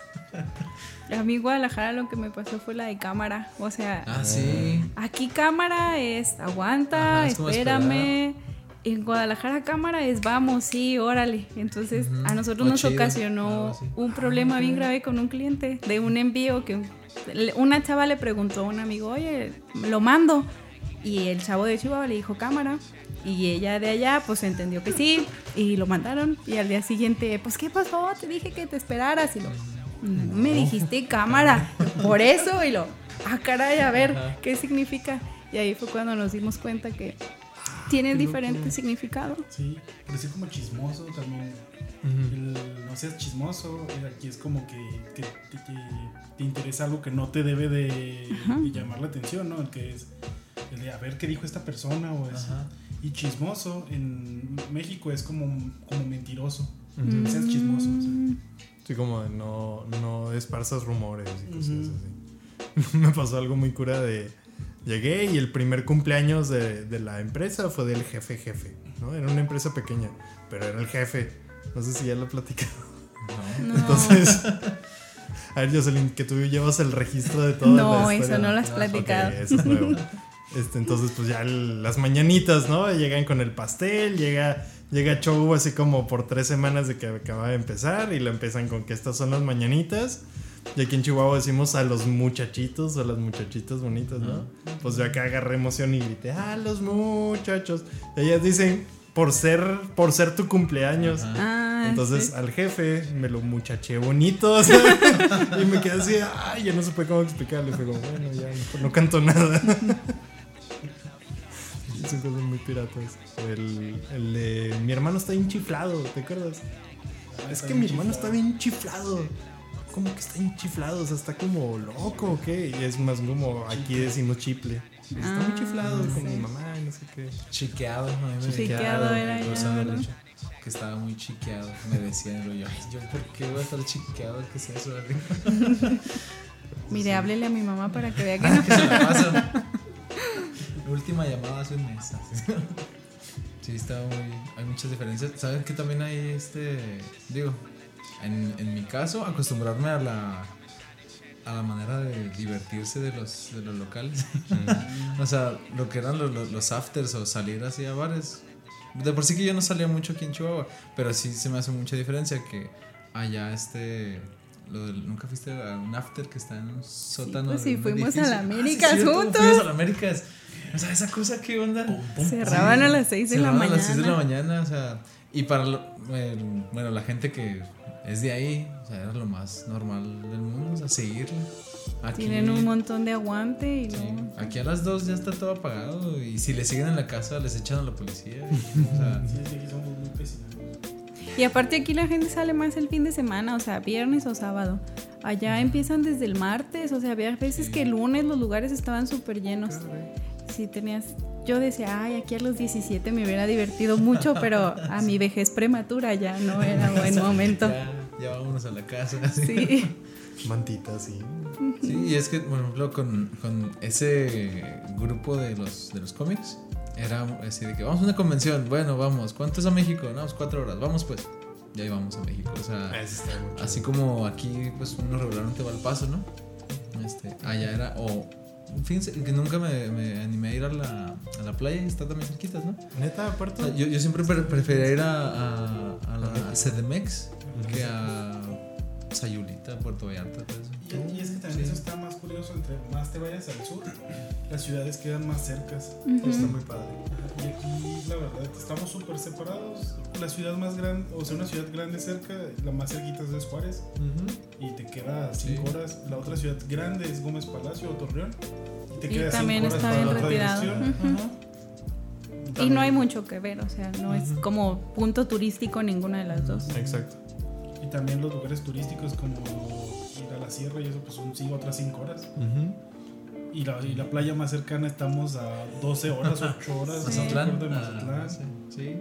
A mí Guadalajara lo que me pasó fue la de cámara. O sea, Ah, sí. aquí cámara es aguanta, Ajá, es espérame. En Guadalajara cámara es vamos, sí, órale. Entonces a nosotros O nos chido, ocasionó un problema bien grave con un cliente de un envío que una chava le preguntó a un amigo, oye, lo mando. Y el chavo de Chihuahua le dijo cámara. Y ella de allá pues entendió que sí. Y lo mandaron. Y al día siguiente, pues ¿qué pasó? Te dije que te esperaras. Y lo, no me dijiste cámara. Por eso. Y lo, ah, caray, a ver. ¿qué significa? Y ahí fue cuando nos dimos cuenta que tiene diferente significado. Sí, por decir como chismoso también. El no seas chismoso, aquí es como que, que, que- que te interesa algo que no te debe de, de llamar la atención, ¿no? El que es el de a ver qué dijo esta persona o es- Ajá. Y chismoso en México es como, como mentiroso. Ujú. No seas chismoso. o sea. Sí, como de no, no esparzas rumores y cosas Ujú. así. Me pasó algo muy cura de... Llegué y el primer cumpleaños de, de la empresa fue del jefe jefe, ¿no? Era una empresa pequeña, pero era el jefe. No sé si ya lo he platicado. No. No, Entonces... A ver, Jocelyn, que tú llevas el registro de toda no la eso no lo has Ah, platicado. Ok, eso es nuevo. Este, entonces, pues ya el- las mañanitas, ¿no? Llegan con el pastel, llega, llega show así como por tres semanas de que acaba de empezar y lo empiezan con que estas son las mañanitas. Y aquí en Chihuahua decimos a los muchachitos o a las muchachitas bonitas, ¿no? Pues yo acá agarré emoción y grité, a los muchachos. Ellas dicen, por ser, por ser tu cumpleaños. Ah, Entonces sí. al jefe me lo muchaché bonito, o sea, y me quedé así, ay, ya no supe cómo explicarle. Fue como, bueno, ya no canto nada. son cosas muy piratas. El, el de mi hermano está bien chiflado, ¿te acuerdas? Es que mi hermano está bien chiflado. ¿Cómo que está bien chiflado? O sea, está como loco, ¿o qué? Y es más como aquí decimos chiple. Está muy Ah, chiflado con sí. mi mamá y no sé qué. Chiqueado, a mí me Chiqueado era Que estaba muy chiqueado. Me decían, yo, ay, yo, ¿por qué voy a estar chiqueado? ¿Qué es eso? Mire, háblele a mi mamá para que vea que no. que se la. Última llamada hace un mes. Sí, está muy. Hay muchas diferencias. ¿Sabes que también hay este. Digo, en, en mi caso, acostumbrarme a la. A la manera de divertirse de los, de los locales. o sea, lo que eran los, los, los afters o salir así a bares. De por sí que yo no salía mucho aquí en Chihuahua, pero sí se me hace mucha diferencia que allá este. Lo del- ¿Nunca fuiste a un after que está en un sótano? pues de sí, un fuimos edificio? a la Ah, sí, juntos. Fuimos a la Américas. O sea, esa cosa, ¿qué onda? Cerraban a las 6 de la Cerraban mañana. a las 6 de la mañana, o sea. Y para, lo- bueno, la gente que es de ahí, o sea, era lo más normal del mundo, o sea, seguirle. Aquí, Tienen un montón de aguante y sí, no. aquí a las 2 ya está todo apagado y si le siguen en la casa les echan a la policía. y, o sea, Sí, sí, aquí somos muy pesimistas. Y aparte aquí la gente sale más el fin de semana, o sea, viernes o sábado. Allá empiezan desde el martes, o sea, había veces que el lunes los lugares estaban súper llenos. Sí, tenías... Yo decía, ay, aquí a los 17 me hubiera divertido mucho, pero a mi vejez prematura ya no era buen momento. Ya, vámonos a la casa. así. Sí. Mantita, sí. Sí, y es que, por ejemplo, con, con ese grupo de los, de los cómics, era así de que vamos a una convención, bueno, vamos, ¿cuánto es a México? No, pues cuatro horas, vamos pues. Y ahí vamos a México, o sea, así como aquí, pues uno regularmente va al paso, ¿no? Este, allá era, o, fíjense, que nunca me, me animé a ir a la, a la playa y está también cerquitas, ¿no? Neta, O aparte. sea, yo, yo siempre pre- prefería ir a, a, a la CDMX que a Sayulita, Puerto Vallarta, todo eso. Y, y es que también eso está más curioso, entre más te vayas al sur, las ciudades quedan más cercas. Ujú. Está muy padre. Y aquí, la verdad, estamos súper separados. La ciudad más grande, o sea, una ciudad grande cerca, la más cerquita es Juárez, y te queda 5 Sí. horas. La otra ciudad grande es Gómez Palacio o Torreón, y te Y queda 5 también horas está para bien la otra retirado. dirección. Ujú. Ajá. Y También- no hay mucho que ver, o sea, no es como punto turístico ninguna de las dos. Exacto. También los lugares turísticos como ir a la sierra y eso, pues son sí, otras 5 horas. Ujú. Y la, y la playa más cercana estamos a 12 horas, 8 horas. no Mazatlán. de Ah, Mazatlán. sí, sí.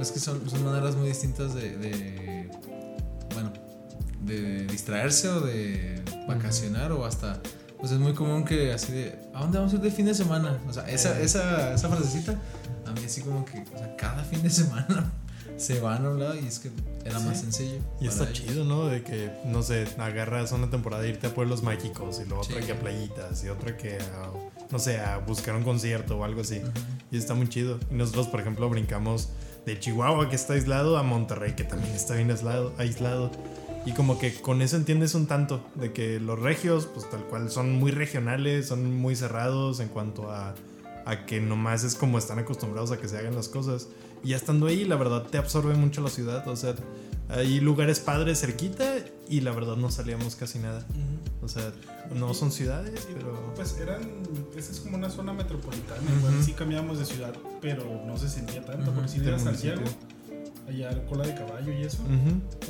Es que son, son maneras muy distintas de, de, Bueno, de distraerse o de vacacionar o hasta. Pues es muy común que así de. ¿A dónde vamos a ir de fin de semana? O sea, esa, esa, esa frasecita. A mí así como que. O sea, cada fin de semana se van a un lado y es que era más sencillo. Y está ellos. chido, ¿no? De que, no sé, agarras una temporada de irte a pueblos mágicos y luego otra Sí. que a playitas y otra que a, no sé, a buscar un concierto o algo así. Y está muy chido. Y nosotros, por ejemplo, brincamos de Chihuahua, que está aislado, a Monterrey, que también está bien aislado. aislado. Y como que con eso entiendes un tanto de que los regios, pues tal cual, son muy regionales, son muy cerrados en cuanto a, a que nomás es como están acostumbrados a que se hagan las cosas. Y ya estando ahí, la verdad te absorbe mucho la ciudad. O sea, hay lugares padres cerquita y la verdad no salíamos casi nada. O sea, no son ciudades, pero... Pues eran, esa es como una zona metropolitana, Ujú. igual sí cambiamos de ciudad, pero no se sentía tanto, Ujú, porque si ibas. Santiago, allá cola de caballo y eso,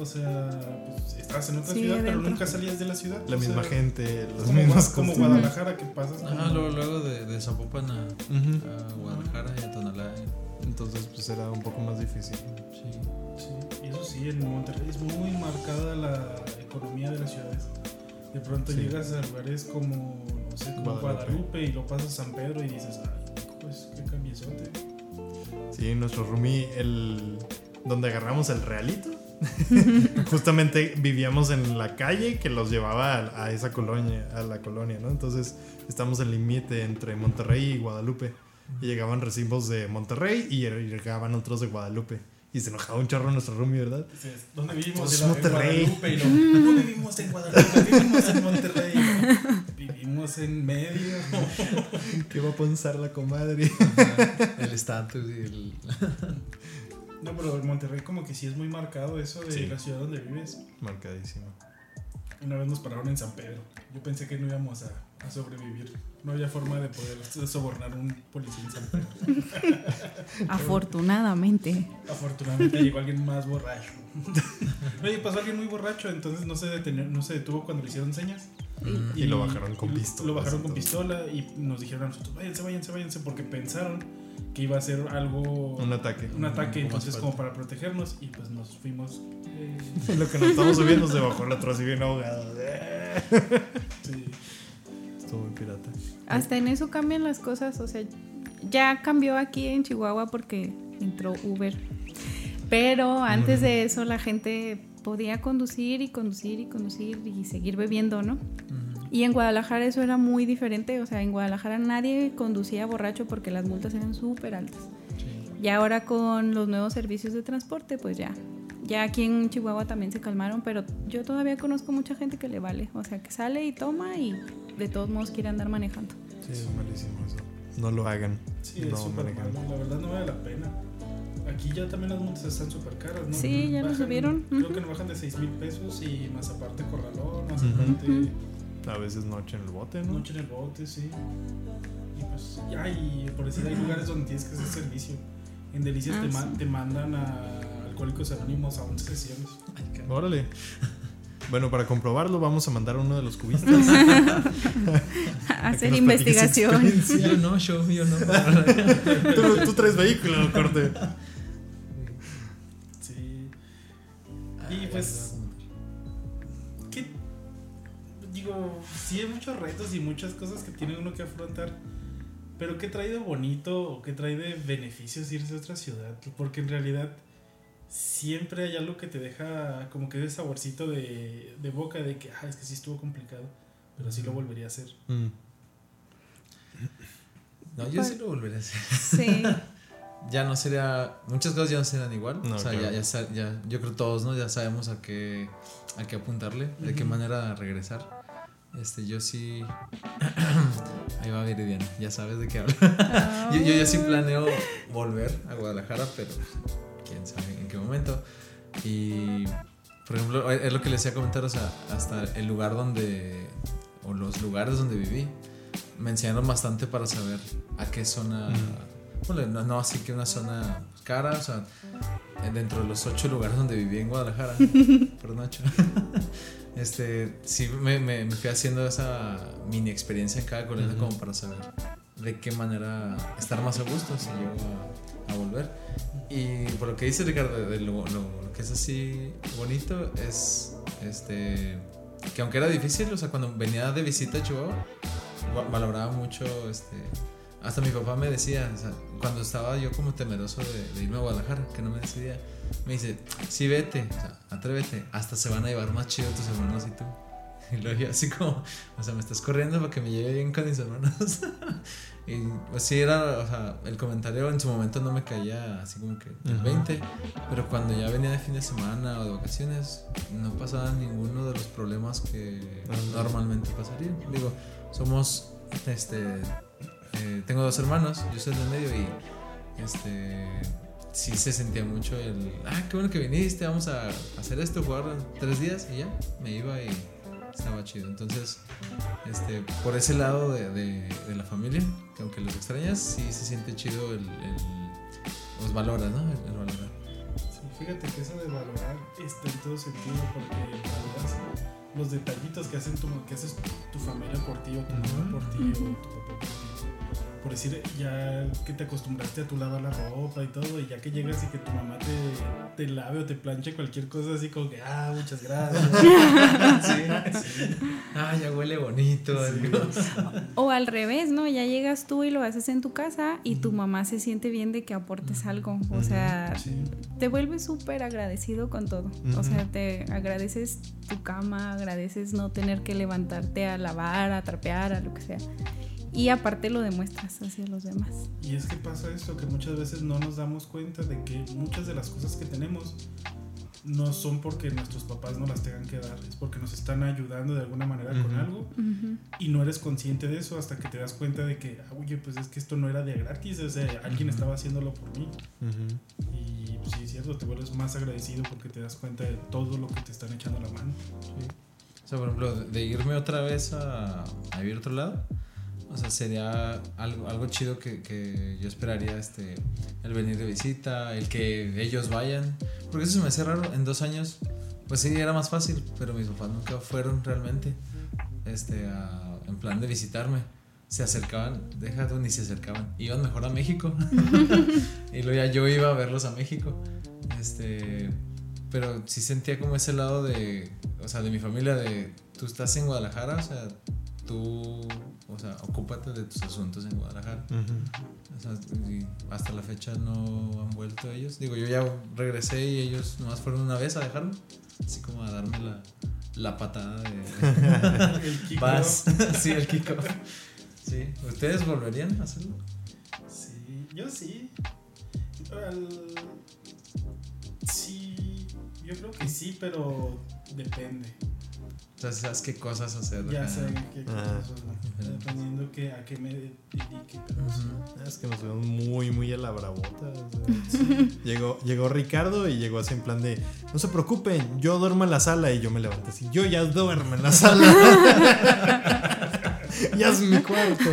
o sea, pues estabas en otra Sí, ciudad, pero nunca salías de la ciudad. La o misma sea, gente, las como, mismas como costumbres. Guadalajara que pasas Ajá, como- luego, luego de, de Zapopan a, a Guadalajara y a Tonalá. Entonces, pues era un poco más difícil. Sí. Sí, y eso sí, en Monterrey es muy marcada la economía de las ciudades. De pronto Sí. llegas a lugares como, no sé, como Guadalupe. Guadalupe, y lo pasas a San Pedro y dices, ay, pues qué cambiezote. Sí, nuestro roomie, el donde agarramos el realito. Justamente vivíamos en la calle que los llevaba a, a esa colonia, a la colonia, ¿no? Entonces estamos en límite entre Monterrey y Guadalupe. Y llegaban recibos de Monterrey y llegaban otros de Guadalupe. Y se enojaba un chorro nuestro roomie, ¿verdad? Dices, ¿dónde vivimos? Pues En Monterrey. Guadalupe. Lo, no vivimos en Guadalupe, vivimos en Monterrey. Vivimos en medio. ¿Qué va a pensar la comadre? El estatus y el. No, pero en Monterrey como que sí es muy marcado eso de Sí. la ciudad donde vives. Marcadísimo. Una vez nos pararon en San Pedro. Yo pensé que no íbamos a, a sobrevivir. No había forma de poder sobornar a un policía en San Pedro. Afortunadamente. Afortunadamente llegó alguien más borracho. Oye, pasó alguien muy borracho, entonces no se, detenía, no se detuvo cuando le hicieron señas. Y, lo bajaron con y pistola. Lo bajaron con pistola y nos dijeron a nosotros, váyanse, váyanse, váyanse, porque pensaron que iba a ser algo... Un ataque. Un ataque, Un entonces como para protegernos y pues nos fuimos... eh, lo que nos estamos subiendo se bajó el otro así bien ahogado. sí. Muy pirata. Hasta en eso cambian las cosas, o sea, ya cambió aquí en Chihuahua porque entró Uber. Pero antes de eso la gente podía conducir y conducir y conducir y seguir bebiendo, ¿no? Y en Guadalajara eso era muy diferente, o sea, en Guadalajara nadie conducía borracho porque las multas eran súper altas. Y ahora con los nuevos servicios de transporte, pues ya. Ya aquí en Chihuahua también se calmaron, pero yo todavía conozco mucha gente que le vale. O sea, que sale y toma y de todos modos quiere andar manejando. Sí, es malísimo eso. No lo hagan. Sí, es no súper manejen. malo, la verdad no vale la pena. Aquí ya también las multas están súper caras, ¿no? Sí, ya lo subieron. Creo Ujú. que no bajan de 6 mil pesos y más aparte corralón, más aparte A veces noche en el bote, ¿no? noche en el bote, sí. Y pues, ya, y por decir, hay lugares donde tienes que hacer servicio. En Delicias Ah, te, ma- sí. te mandan a Alcohólicos Anónimos a 11 sesiones. Órale. Bueno, para comprobarlo vamos a mandar a uno de los cubistas. Hacer nos investigación. Yo no, yo, yo no. tú, tú traes vehículo, corte. Sí. Y pues, ¿qué? Digo, sí hay muchos retos y muchas cosas que tiene uno que afrontar. Pero ¿qué trae de bonito o qué trae de beneficios irse a otra ciudad? Porque en realidad siempre hay algo que te deja como que ese saborcito de, de boca de que, ah, es que sí estuvo complicado, pero sí lo volvería a hacer. Mm. No, yo sí lo volvería a hacer. Sí. Ya no sería. Muchas cosas ya no serían igual. No, o sea, claro. ya, ya, ya- Yo creo todos, ¿no? Ya sabemos a qué, a qué apuntarle, de qué manera regresar. Este, yo sí. Ahí va Viridiana, ya sabes de qué hablo. yo, yo ya sí planeo volver a Guadalajara, pero quién sabe en qué momento. Y, por ejemplo, es lo que les decía comentar, o sea, hasta el lugar donde, o los lugares donde viví, me enseñaron bastante para saber a qué zona, bueno, no, no así que una zona cara, o sea, dentro de los ocho lugares donde viví en Guadalajara, perdón, Nacho. Este, sí me, me, me fui haciendo esa mini experiencia en cada colonia Ujú. como para saber de qué manera estar más a gusto si llego a, a volver. Y por lo que dice Ricardo, de lo, lo- lo que es así bonito es este que aunque era difícil, o sea, cuando venía de visita a Chihuahua, va- valoraba mucho este hasta mi papá me decía, o sea, cuando estaba yo como temeroso de, de irme a Guadalajara, que no me decidía, me dice, sí vete, o sea, atrévete, hasta se van a llevar más chido tus hermanos y tú. Y luego yo así como, o sea, me estás corriendo para que me lleve bien con mis hermanos. y pues sí, era, o sea, el comentario en su momento no me caía así como que Ajá. 20, pero cuando ya venía de fin de semana o de vacaciones, no pasaba ninguno de los problemas que Ajá. normalmente pasarían. Digo, somos, este, eh, tengo dos hermanos, yo soy del medio y, este, sí se sentía mucho el, ah, qué bueno que viniste, vamos a hacer esto, jugar tres días y ya, me iba y estaba chido. Entonces, este, por ese lado de, de- de la familia, que aunque los extrañas, sí se siente chido el, el pues valora, ¿no? El, el valorar. Sí, fíjate que eso de valorar está en todo sentido porque valoras los detallitos que hacen tu, que haces tu familia por ti o tu mamá por ti o tu papá por ti. Por decir, ya que te acostumbraste a tu lavar la ropa y todo, y ya que llegas y que tu mamá te, te lave o te planche cualquier cosa así como que, ah, muchas gracias. sí. Ah, ya huele bonito. algo. O al revés, ¿no? Ya llegas tú y lo haces en tu casa y tu mamá se siente bien de que aportes algo. O sea, Sí. te vuelves súper agradecido con todo. O sea, te agradeces tu cama, agradeces no tener que levantarte a lavar, a trapear, a lo que sea. Y aparte lo demuestras hacia los demás. Y es que pasa esto, que muchas veces no nos damos cuenta de que muchas de las cosas que tenemos no son porque nuestros papás nos las tengan que dar, es porque nos están ayudando de alguna manera con Ujú. algo Ujú. y no eres consciente de eso hasta que te das cuenta de que, ah, oye, pues es que esto no era de gratis, o sea, alguien Ujú. estaba haciéndolo por mí. Y pues, sí, es cierto, te vuelves más agradecido porque te das cuenta de todo lo que te están echando la mano. O sea, por ejemplo, de, irme otra vez a, a vivir a otro lado. O sea, sería algo, algo chido que, que yo esperaría este, el venir de visita, el que ellos vayan. Porque eso se me hace raro. En dos años, pues sí, era más fácil, pero mis papás nunca fueron realmente este, en plan de visitarme. Se acercaban, deja tú, ni se acercaban. Iban mejor a México. y luego ya yo iba a verlos a México. Este, pero sí sentía como ese lado de, o sea, de mi familia, de tú estás en Guadalajara, o sea, tú, o sea, ocúpate de tus asuntos en Guadalajara. O sea, hasta la fecha no han vuelto ellos. Digo, yo ya regresé y ellos nomás fueron una vez a dejarme, así como a darme la, la patada de... El Kiko. Vas. sí, el Kiko. Sí. ¿Ustedes volverían a hacerlo? Sí, yo sí. Sí, yo creo que sí, pero depende. O sea, ¿sabes qué cosas hacer? Ya sé qué Ah. cosas son, dependiendo que, a qué me dedique. Pero sí. Ujú. Es que nos vemos muy, muy a la bravota. o sea, llegó, llegó Ricardo y llegó así en plan de: No se preocupen, yo duermo en la sala. Y yo me levanté así: Yo ya duermo en la sala. ya es mi cuarto.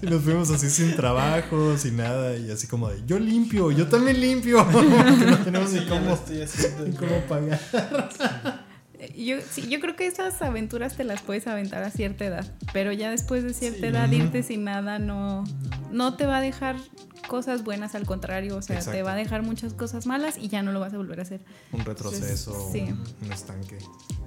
Y nos fuimos así sin trabajo, sin nada. Y así como de: Yo limpio, yo también limpio. no tenemos Sí, ni cómo, estoy haciendo ni yo. cómo pagar. Yo, sí, yo creo que esas aventuras te las puedes aventar a cierta edad, pero ya después de cierta Sí. edad irte sin nada no, no te va a dejar cosas buenas, al contrario, o sea, te va a dejar muchas cosas malas y ya no lo vas a volver a hacer. Un retroceso, Sí. un, un estanque.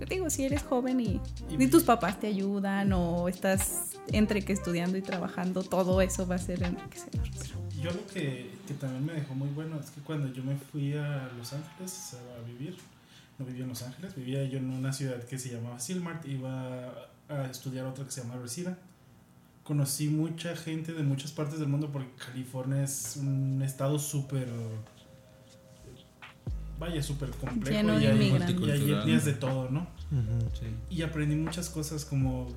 Yo Digo, si eres joven y, Y- y tus papás te ayudan o estás entre que estudiando y trabajando, todo eso va a ser enriquecedor. pero- Yo lo que, que también me dejó muy bueno es que cuando yo me fui a Los Ángeles a vivir, no vivía en Los Ángeles, vivía yo en una ciudad que se llamaba Silmart, iba a estudiar otra que se llama Reseda. Conocí mucha gente de muchas partes del mundo porque California es un estado súper, vaya, súper complejo Lleno y hay, y hay etnias de todo, ¿no? Ujú. Sí. y aprendí muchas cosas como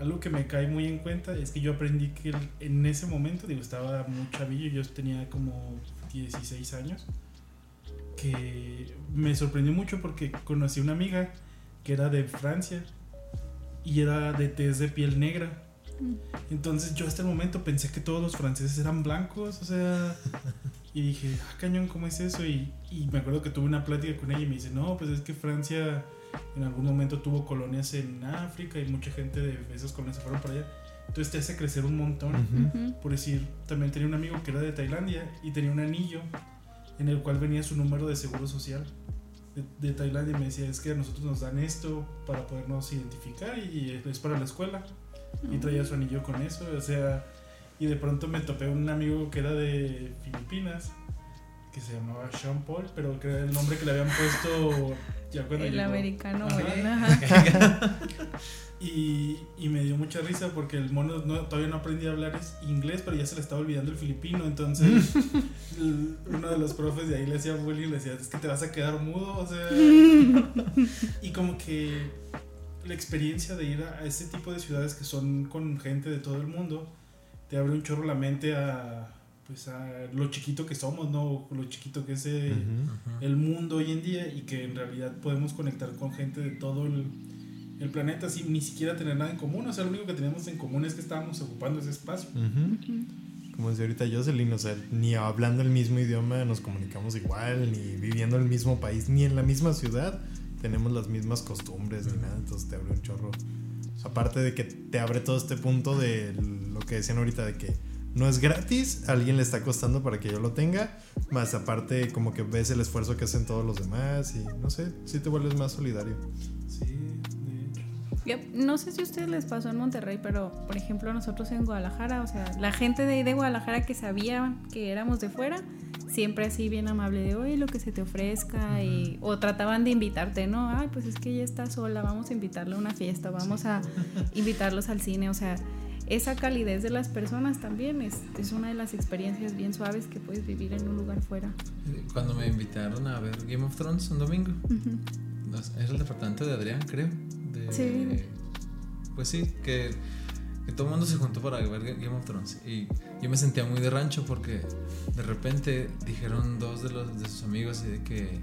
algo que me cae muy en cuenta es que yo aprendí que en ese momento, digo, estaba muy chavillo, yo tenía como 16 años, que me sorprendió mucho porque conocí una amiga que era de Francia y era de tez de piel negra. Entonces yo hasta el momento pensé que todos los franceses eran blancos, o sea, y dije, ah, cañón, ¿cómo es eso? Y, y me acuerdo que tuve una plática con ella y me dice, no, pues es que Francia en algún momento tuvo colonias en África y mucha gente de esas colonias se fueron para allá. Entonces te hace crecer un montón. Ujú. Ujú. Por decir, también tenía un amigo que era de Tailandia y tenía un anillo en el cual venía su número de seguro social de, de Tailandia y me decía, es que a nosotros nos dan esto para podernos identificar y es para la escuela. Y traía su anillo con eso, o sea, y de pronto me topé un amigo que era de Filipinas, que se llamaba Sean Paul, pero que era el nombre que le habían puesto ya cuando El llegó. americano, Ajá. Y, y me dio mucha risa porque el mono no- todavía no aprendía a hablar inglés, pero ya se le estaba olvidando el filipino. Entonces, el- uno de los profes de ahí le hacía bullying y le decía: Es que te vas a quedar mudo. O sea, y como que la experiencia de ir a, a este tipo de ciudades que son con gente de todo el mundo te abre un chorro la mente a, pues a lo chiquito que somos, ¿no? Lo chiquito que es eh, el mundo hoy en día y que en realidad podemos conectar con gente de todo el, el planeta sin ni siquiera tener nada en común. O sea, lo único que tenemos en común es que estábamos ocupando ese espacio. Como decía ahorita Jocelyn, o sea, ni hablando el mismo idioma nos comunicamos igual, ni viviendo en el mismo país, ni en la misma ciudad tenemos las mismas costumbres ni nada, entonces te abre un chorro. Aparte de que te abre todo este punto de lo que decían ahorita de que no es gratis, a alguien le está costando para que yo lo tenga, más aparte como que ves el esfuerzo que hacen todos los demás y no sé, sí te vuelves más solidario. Sí, de hecho. Ya, No sé si a ustedes les pasó en Monterrey, pero por ejemplo nosotros en Guadalajara, o sea, la gente de ahí de Guadalajara que sabía que éramos de fuera, siempre así bien amable de, oye, lo que se te ofrezca, y, o trataban de invitarte, ¿no? Ay, pues es que ella está sola, vamos a invitarle a una fiesta, vamos a invitarlos al cine, o sea, esa calidez de las personas también es, es una de las experiencias bien suaves que puedes vivir en un lugar fuera. Cuando me invitaron a ver Game of Thrones un domingo, sé, era el departamento de Adrián, creo. De, Sí. Pues sí, que, que todo el mundo se juntó para ver Game of Thrones. Y yo me sentía muy de rancho porque de repente dijeron dos de, los, de sus amigos y de que,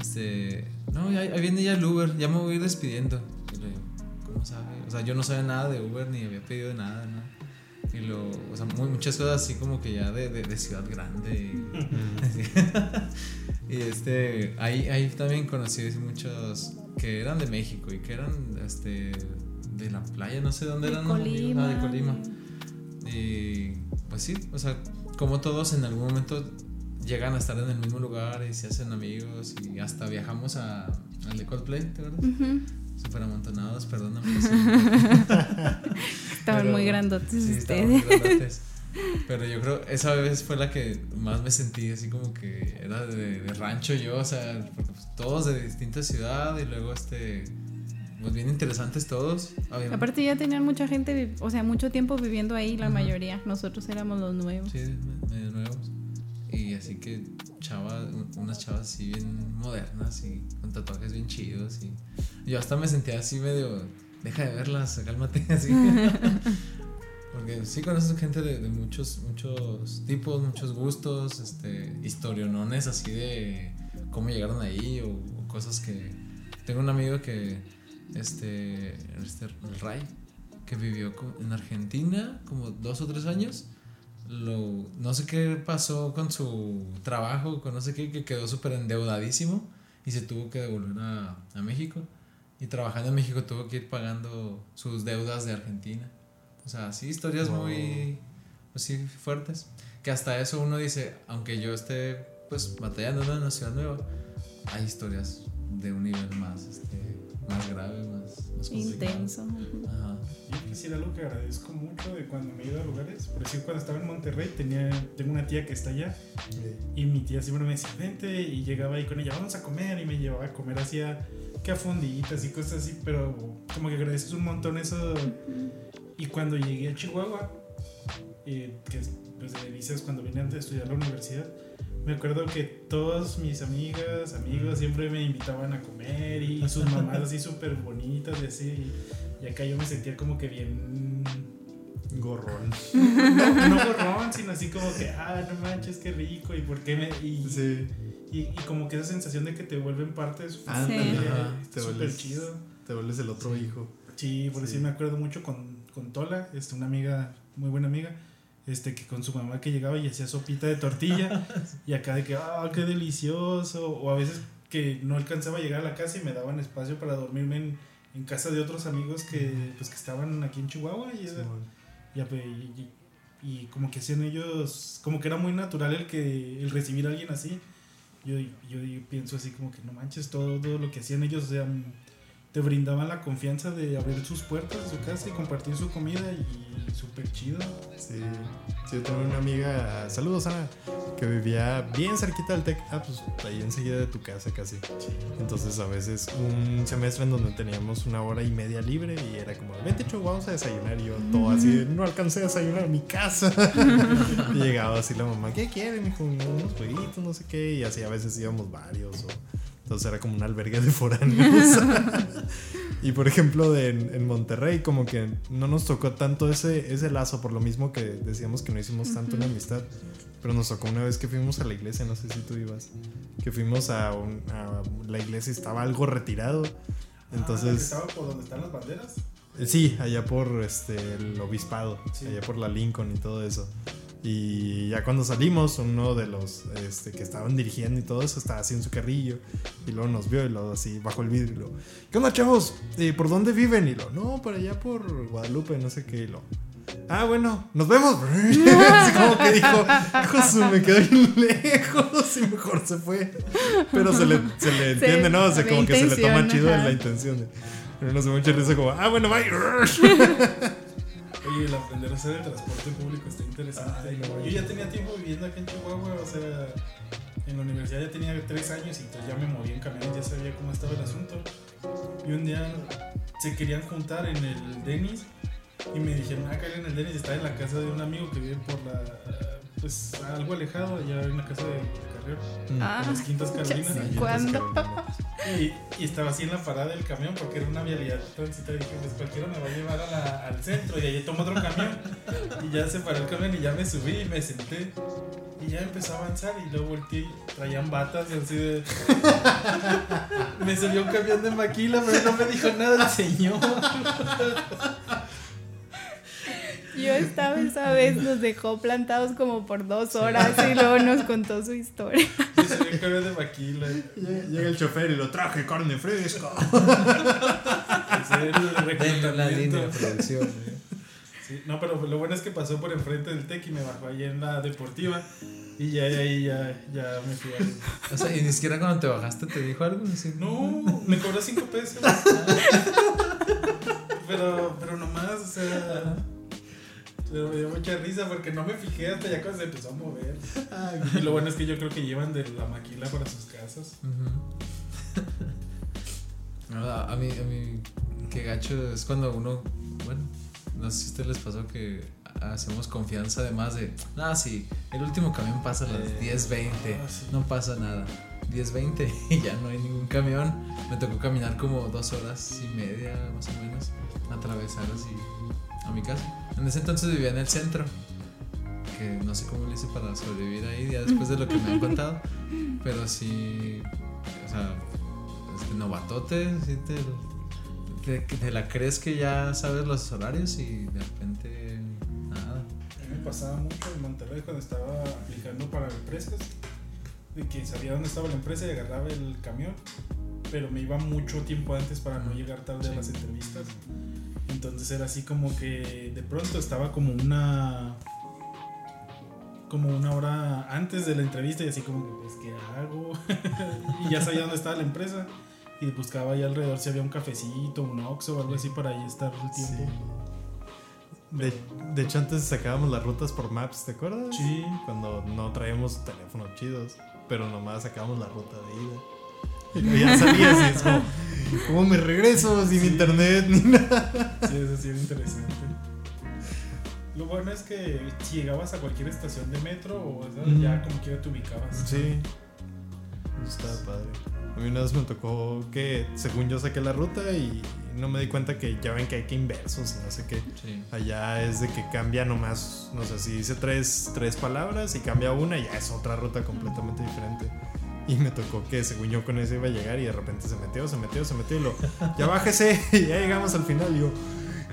este, no, ya- ahí viene ya el Uber, ya me voy a ir despidiendo. Y le digo, ¿cómo sabe? O sea, yo no sabía nada de Uber ni había pedido nada, ¿no? Y lo, o sea, muy- muchas cosas así como que ya de, de, de ciudad grande. Y, y este, ahí, ahí también conocí muchos que eran de México y que eran este, de la playa, no sé dónde De eran. ¿no? Colima. Ah, de Colima. Y pues sí, o sea, como todos en algún momento llegan a estar en el mismo lugar y se hacen amigos y hasta viajamos a, al de Coldplay, ¿te acuerdas? Ujú. Súper amontonados, perdóname. Estaban Pero- muy grandotes Sí, estaban ustedes. muy grandotes. Pero yo creo esa vez fue la que más me sentí así como que era de, de rancho yo, o sea, porque pues, todos de distinta ciudad y luego este, pues bien interesantes todos. Aparte ya tenían mucha gente, o sea, mucho tiempo viviendo ahí, la mayoría. Nosotros éramos los nuevos. Sí, medio nuevos. Y así que chavas, unas chavas así bien modernas y con tatuajes bien chidos. Y yo hasta me sentía así medio, deja de verlas, cálmate, así. Porque sí conoces gente de, de muchos, muchos tipos, muchos gustos, este, historionones así de cómo llegaron ahí o, o cosas que... Tengo un amigo que, este, este el Ray, que vivió en Argentina como dos o tres años. Lo, no sé qué pasó con su trabajo, con no sé qué, que quedó súper endeudadísimo y se tuvo que devolver a, a México. Y trabajando en México tuvo que ir pagando sus deudas de Argentina. O sea, sí, historias Wow. muy pues sí, fuertes. Que hasta eso uno dice, aunque yo esté pues batallando en una ciudad nueva, hay historias de un nivel más, este, más grave, más, más complicado. Intenso. Ajá. Yo quisiera algo que agradezco mucho de cuando me he ido a lugares. Por decir, cuando estaba en Monterrey, tenía, tengo una tía que está allá. Y mi tía siempre me decía, vente. Y llegaba ahí con ella, vamos a comer. Y me llevaba a comer hacia que a fonditas y cosas así. Pero como que agradeces un montón eso. Y cuando llegué a Chihuahua, eh, que es, pues de delicias cuando vine antes de estudiar la universidad, me acuerdo que todas mis amigas, amigos siempre me invitaban a comer y sus mamás así súper bonitas y así. Y acá yo me sentía como que bien Gorrón. no, no borrón, sino así como que, ah, no manches, qué rico, y por qué me. Y, Sí. y, y como que esa sensación de que te vuelven parte de su familia, Ajá. Te súper vuelves- chido. Te vuelves el otro hijo. Sí, por Sí. decir, me acuerdo mucho con, con Tola, este, una amiga, muy buena amiga, este, que con su mamá que llegaba y hacía sopita de tortilla, y acá de que, ah, qué delicioso, o a veces que no alcanzaba a llegar a la casa y me daban espacio para dormirme en, en casa de otros amigos que, pues, que estaban aquí en Chihuahua, y era- Simón. y, y- y- como que hacían ellos, como que era muy natural el que el recibir a alguien así. Yo, yo, yo pienso así como que no manches, todo, todo lo que hacían ellos, o sea, te brindaban la confianza de abrir sus puertas de su casa y compartir su comida y súper chido. Sí, sí, yo tengo una amiga, saludos Ana, que vivía bien cerquita del TEC, ah, pues ahí enseguida de tu casa casi. Entonces a veces un semestre en donde teníamos una hora y media libre y era como, vente Cho, vamos a desayunar y yo todo así, de, no alcancé a desayunar en mi casa. y llegaba así la mamá, ¿qué quieren? Dijo, unos jueguitos, no sé qué, y así a veces íbamos varios. O, entonces era como un albergue de foráneos. Y por ejemplo, de- en, en Monterrey, como que no nos tocó tanto ese, ese lazo, por lo mismo que decíamos que no hicimos tanto una amistad. Pero nos tocó una vez que fuimos a la iglesia, no sé si tú ibas, que fuimos a, un- a la iglesia y estaba algo retirado. Ah, Entonces, ¿Estaba por donde están las banderas? sí, allá por este, el obispado, Sí. allá por la Lincoln y todo eso. Y ya cuando salimos, uno de los este, que estaban dirigiendo y todo eso estaba así en su carrillo. Y luego nos vio y luego así bajo el vidrio. Y luego, ¿qué onda, chavos? Eh, ¿Por dónde viven? Y lo, no, por allá por Guadalupe, no sé qué. Y lo, ah, bueno, nos vemos. así como que dijo, hijo, su, me quedé bien lejos y mejor se fue. Pero se le, se le entiende, ¿no? O sea, como que se le toma chido ajá. la intención. de- Pero nos dio mucha risa como, ah, bueno, bye. Oye, el aprender a hacer el transporte público está interesante. Ay, no, yo ya tenía tiempo viviendo aquí en Chihuahua, o sea, en la universidad ya tenía tres años y entonces ya me moví en camión, ya sabía cómo estaba el asunto. Y un día se querían juntar en el Denis y me dijeron, ah, en el Denis está en la casa de un amigo que vive por la, pues algo alejado, allá en la casa de Carrero, Ah, en las Quintas ya Carolinas. ¿Cuándo? Y, y estaba así en la parada del camión porque era una vialidad transitaria. Dije, pues cualquiera me va a llevar a la- al centro y ahí tomo otro camión. Y ya se paró el camión y ya me subí y me senté. Y ya empezó a avanzar y luego volteé y traían batas y así de... me subió un camión de maquila, pero no me dijo nada el señor. Yo estaba esa vez, nos dejó plantados como por dos horas y luego nos contó su historia. Me subió un camión de maquila. Llega, el chofer y lo traje carne fresca. Denme la línea de producción. ¿eh? Sí, no, pero lo bueno es que pasó por enfrente del TEC y me bajó ahí en la deportiva. Y ya ahí ya, ya me fui a... O sea, y ni siquiera cuando te bajaste te dijo algo. Así, No, me cobró 5 pesos. pero, pero nomás, o sea... Pero me dio mucha risa porque no me fijé hasta ya cuando se empezó a mover. Y lo bueno es que yo creo que llevan de la maquila para sus casas. Ujú. No, a, a mí, a mí, qué gacho es cuando uno, bueno, no sé si a ustedes les pasó que hacemos confianza además de, ah, sí, el último camión pasa a las Eh, 10.20, ah, sí. no pasa nada. 10.20 y ya no hay ningún camión. Me tocó caminar como dos horas y media más o menos, atravesar así a mi casa. En ese entonces vivía en el centro, que no sé cómo le hice para sobrevivir ahí, ya después de lo que me han contado, pero sí, o sea, este novatote, sí te, te- te la crees que ya sabes los horarios y de repente nada. A mí me pasaba mucho en Monterrey cuando estaba aplicando para empresas, de que sabía dónde estaba la empresa y agarraba el camión, pero me iba mucho tiempo antes para no llegar tarde a Sí. las entrevistas. Entonces era así como que de pronto estaba como una como una hora antes de la entrevista y así como que pues qué hago y ya sabía dónde estaba la empresa y buscaba ahí alrededor si había un cafecito, un Oxxo o algo así para ahí estar el tiempo. De, de hecho, antes sacábamos las rutas por Maps, ¿te acuerdas? Sí. Cuando no traíamos teléfonos chidos, pero nomás sacábamos la ruta de ida. Y ya sabías, y es como, ¿cómo me regreso sin Sí. internet ni nada? Sí, eso sí era interesante. Lo bueno es que si llegabas a cualquier estación de metro o ya como quiera te ubicabas. Sí. Estaba padre. A mí una vez me tocó que, según yo, saqué la ruta y no me di cuenta que ya ven que hay que inversos y no sé qué. Sí. Allá es de que cambia nomás, no sé, si dice tres, tres palabras y cambia una, ya es otra ruta completamente diferente. Y me tocó que según yo con eso iba a llegar y de repente se metió, se metió, se metió y lo, ya bájese, y ya llegamos al final. Y yo,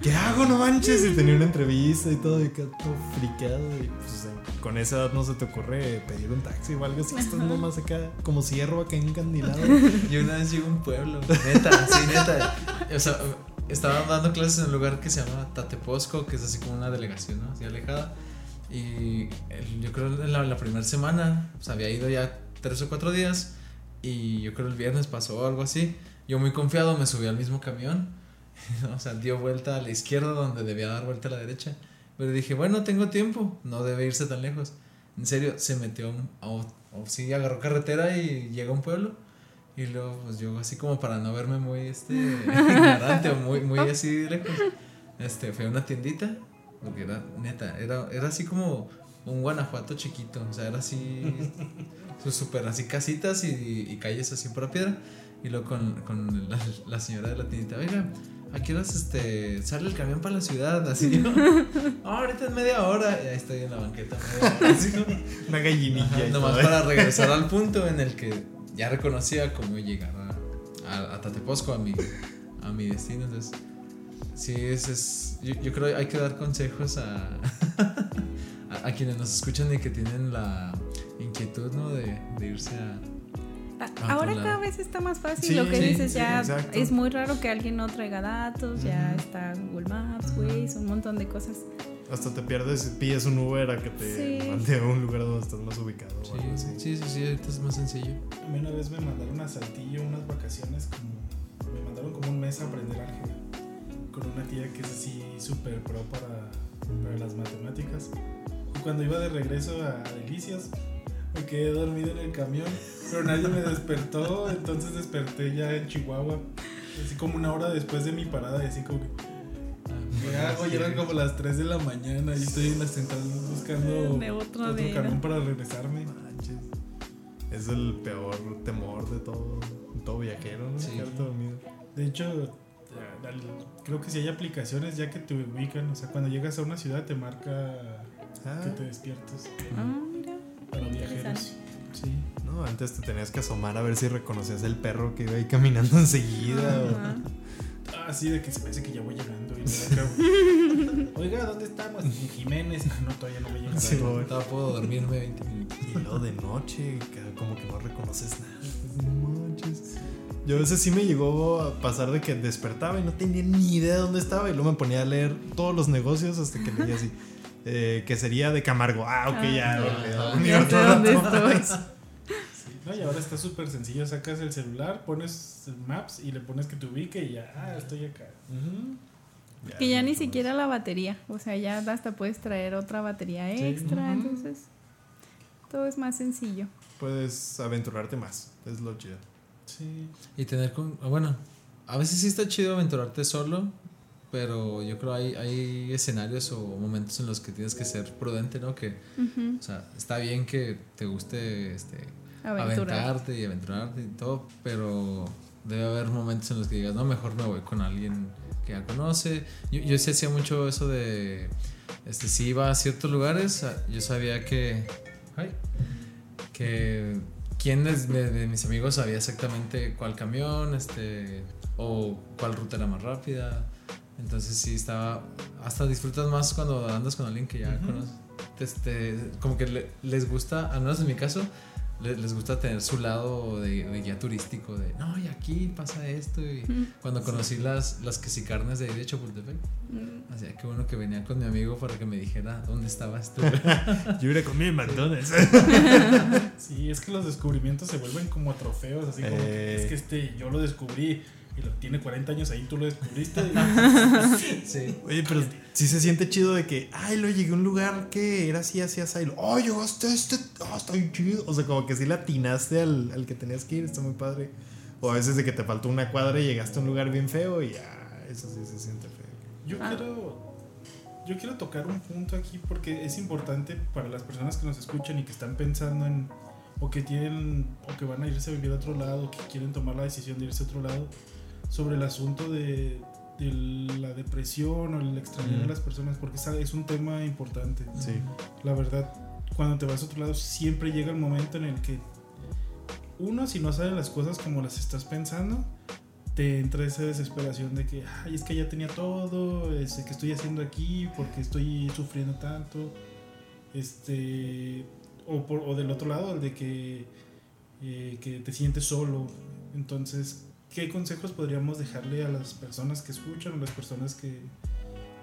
¿qué hago? No manches. Y tenía una entrevista y todo, y quedé todo friqueado. Y pues con esa edad no se te ocurre pedir un taxi o algo así. Estás nomás acá como ciervo acá encandilado. Yo una vez llegué a un pueblo, neta, sí, neta. O sea, estaba dando clases en un lugar que se llama Tateposco, que es así como una delegación, ¿no? Así alejada. Y el- yo creo en la, la primera semana, sea, había ido ya tres o cuatro días. Y yo creo el viernes pasó algo así. Yo muy confiado me subí al mismo camión. O sea, dio vuelta a la izquierda donde debía dar vuelta a la derecha. Pero dije, bueno, tengo tiempo, no debe irse tan lejos. En serio, se metió a, o sí, agarró carretera y llega a un pueblo. Y luego, pues yo así como para no verme muy este, ignorante o muy, muy así lejos, este, fui a una tiendita, porque era neta, era, era así como un Guanajuato chiquito, o sea, era así, su- súper así casitas y, y calles así por piedra. Y luego con, con la, la señora de la tiendita, oiga, ¿a qué horas este, sale el camión para la ciudad? Así yo, "Ah, ahorita es media hora, y ahí estoy en la banqueta, media hora, así, ¿no? Una gallinilla. Nomás para regresar al punto en el que ya reconocía cómo llegar a, a, a Tateposco, a mi, a mi destino. Entonces, sí, es, es, yo, yo creo que hay que dar consejos a, a, a quienes nos escuchan y que tienen la inquietud ¿no? de, de irse a... A- Ah, Ahora claro. cada vez está más fácil. Sí, lo que sí, dices sí, ya exacto. es muy raro que alguien no traiga datos. Ya Ujú. está Google Maps, Waze, un montón de cosas. Hasta te pierdes, pides un Uber a que te Sí. mande a un lugar donde estás más ubicado. o algo así. Sí, sí, sí, sí, ahorita es más sencillo. A mí una vez me mandaron a Saltillo unas vacaciones como... Me mandaron como un mes a aprender álgebra. Con una tía que es así súper pro para, para las matemáticas. Y cuando iba de regreso a Delicias, me quedé dormido en el camión. Pero nadie me despertó, entonces desperté ya en Chihuahua. Así como una hora después de mi parada y así como que... ¿Qué hago? Ya eran como las 3 de la mañana y estoy en la central buscando De otro otro camión para regresarme. Manches. Es el peor temor de todo, todo viajero, ¿no? Sí. De hecho, eh, creo que si hay aplicaciones ya que te ubican, o sea, cuando llegas a una ciudad te marca Ah, que te despiertes. Ah. Para viajeros. Sí. No, antes te tenías que asomar a ver si reconocías el perro que iba ahí caminando enseguida. o- Ajá. Ah, sí, de que se parece que ya voy llegando. Y me acabo. Oiga, ¿dónde estamos? En Jiménez. No, todavía no voy llegando. Sí, güey. Todavía puedo dormirme 20 minutos. Y luego de noche, como que no reconoces nada. pues, No manches. Yo a veces sí me llegó a pasar de que despertaba y no tenía ni idea de dónde estaba. Y luego me ponía a leer todos los negocios hasta que leía así. Eh, que sería de Camargo. Ah, ok, Ah, ya. ya. Ya sé dónde estoy. Sí, no, y ahora está súper sencillo. Sacas el celular, pones el Maps y le pones que te ubique y ya, ah, estoy acá. Que ya ni siquiera la batería, o sea, ya hasta puedes traer otra batería extra, entonces todo es más sencillo. Puedes aventurarte más. Es lo chido. Sí. Y tener con. Bueno, a veces sí está chido aventurarte solo, pero yo creo hay, hay escenarios o momentos en los que tienes que ser prudente, ¿no? Que, o sea, está bien que te guste este, Aventurar. aventarte y aventurarte y todo, pero debe haber momentos en los que digas, no, mejor me voy con alguien que ya conoce. Yo, yo sí hacía mucho eso de, este, si iba a ciertos lugares, ah, yo sabía que, ay, que quién de, de- de mis amigos sabía exactamente cuál camión, este, o cuál ruta era más rápida. Entonces sí estaba, hasta disfrutas más cuando andas con alguien que ya Ujú. conoces. Este, como que le- les gusta, al menos en mi caso, le- les, gusta tener su lado de, de guía turístico, de no, y aquí pasa esto. Y cuando conocí las, las quesicarnes de ahí de Chapultepec, Mm, así que bueno que venía con mi amigo para que me dijera dónde estaba esto. Yo hubiera comido en McDonald's. Sí, es que los descubrimientos se vuelven como trofeos, así como que Eh. es que este yo lo descubrí y lo tiene 40 años ahí, tú lo descubriste. sí. Oye, pero sí se siente chido de que, ay, lo llegué a un lugar que era así, así, así. y lo, Ay, llegaste a este, ah, está bien chido. O sea, como que sí le atinaste al, al que tenías que ir, está muy padre. O a veces de que te faltó una cuadra y llegaste a un lugar bien feo y ya, eso sí se siente feo. Yo Ah. quiero yo quiero tocar un punto aquí porque es importante para las personas que nos escuchan y que están pensando en o que tienen o que van a irse a vivir a otro lado, o que quieren tomar la decisión de irse a otro lado sobre el asunto de, de la depresión o el extrañar a las personas porque es- es un tema importante. Sí. La verdad, cuando te vas a otro lado, siempre llega el momento en el que uno, si no salen las cosas como las estás pensando, te entra esa desesperación de que, ay, es que ya tenía todo, este, que estoy haciendo aquí? porque estoy sufriendo tanto? Este, o, por- o del otro lado, el de que, eh, que te sientes solo. Entonces, ¿qué consejos podríamos dejarle a las personas que escuchan o las personas que,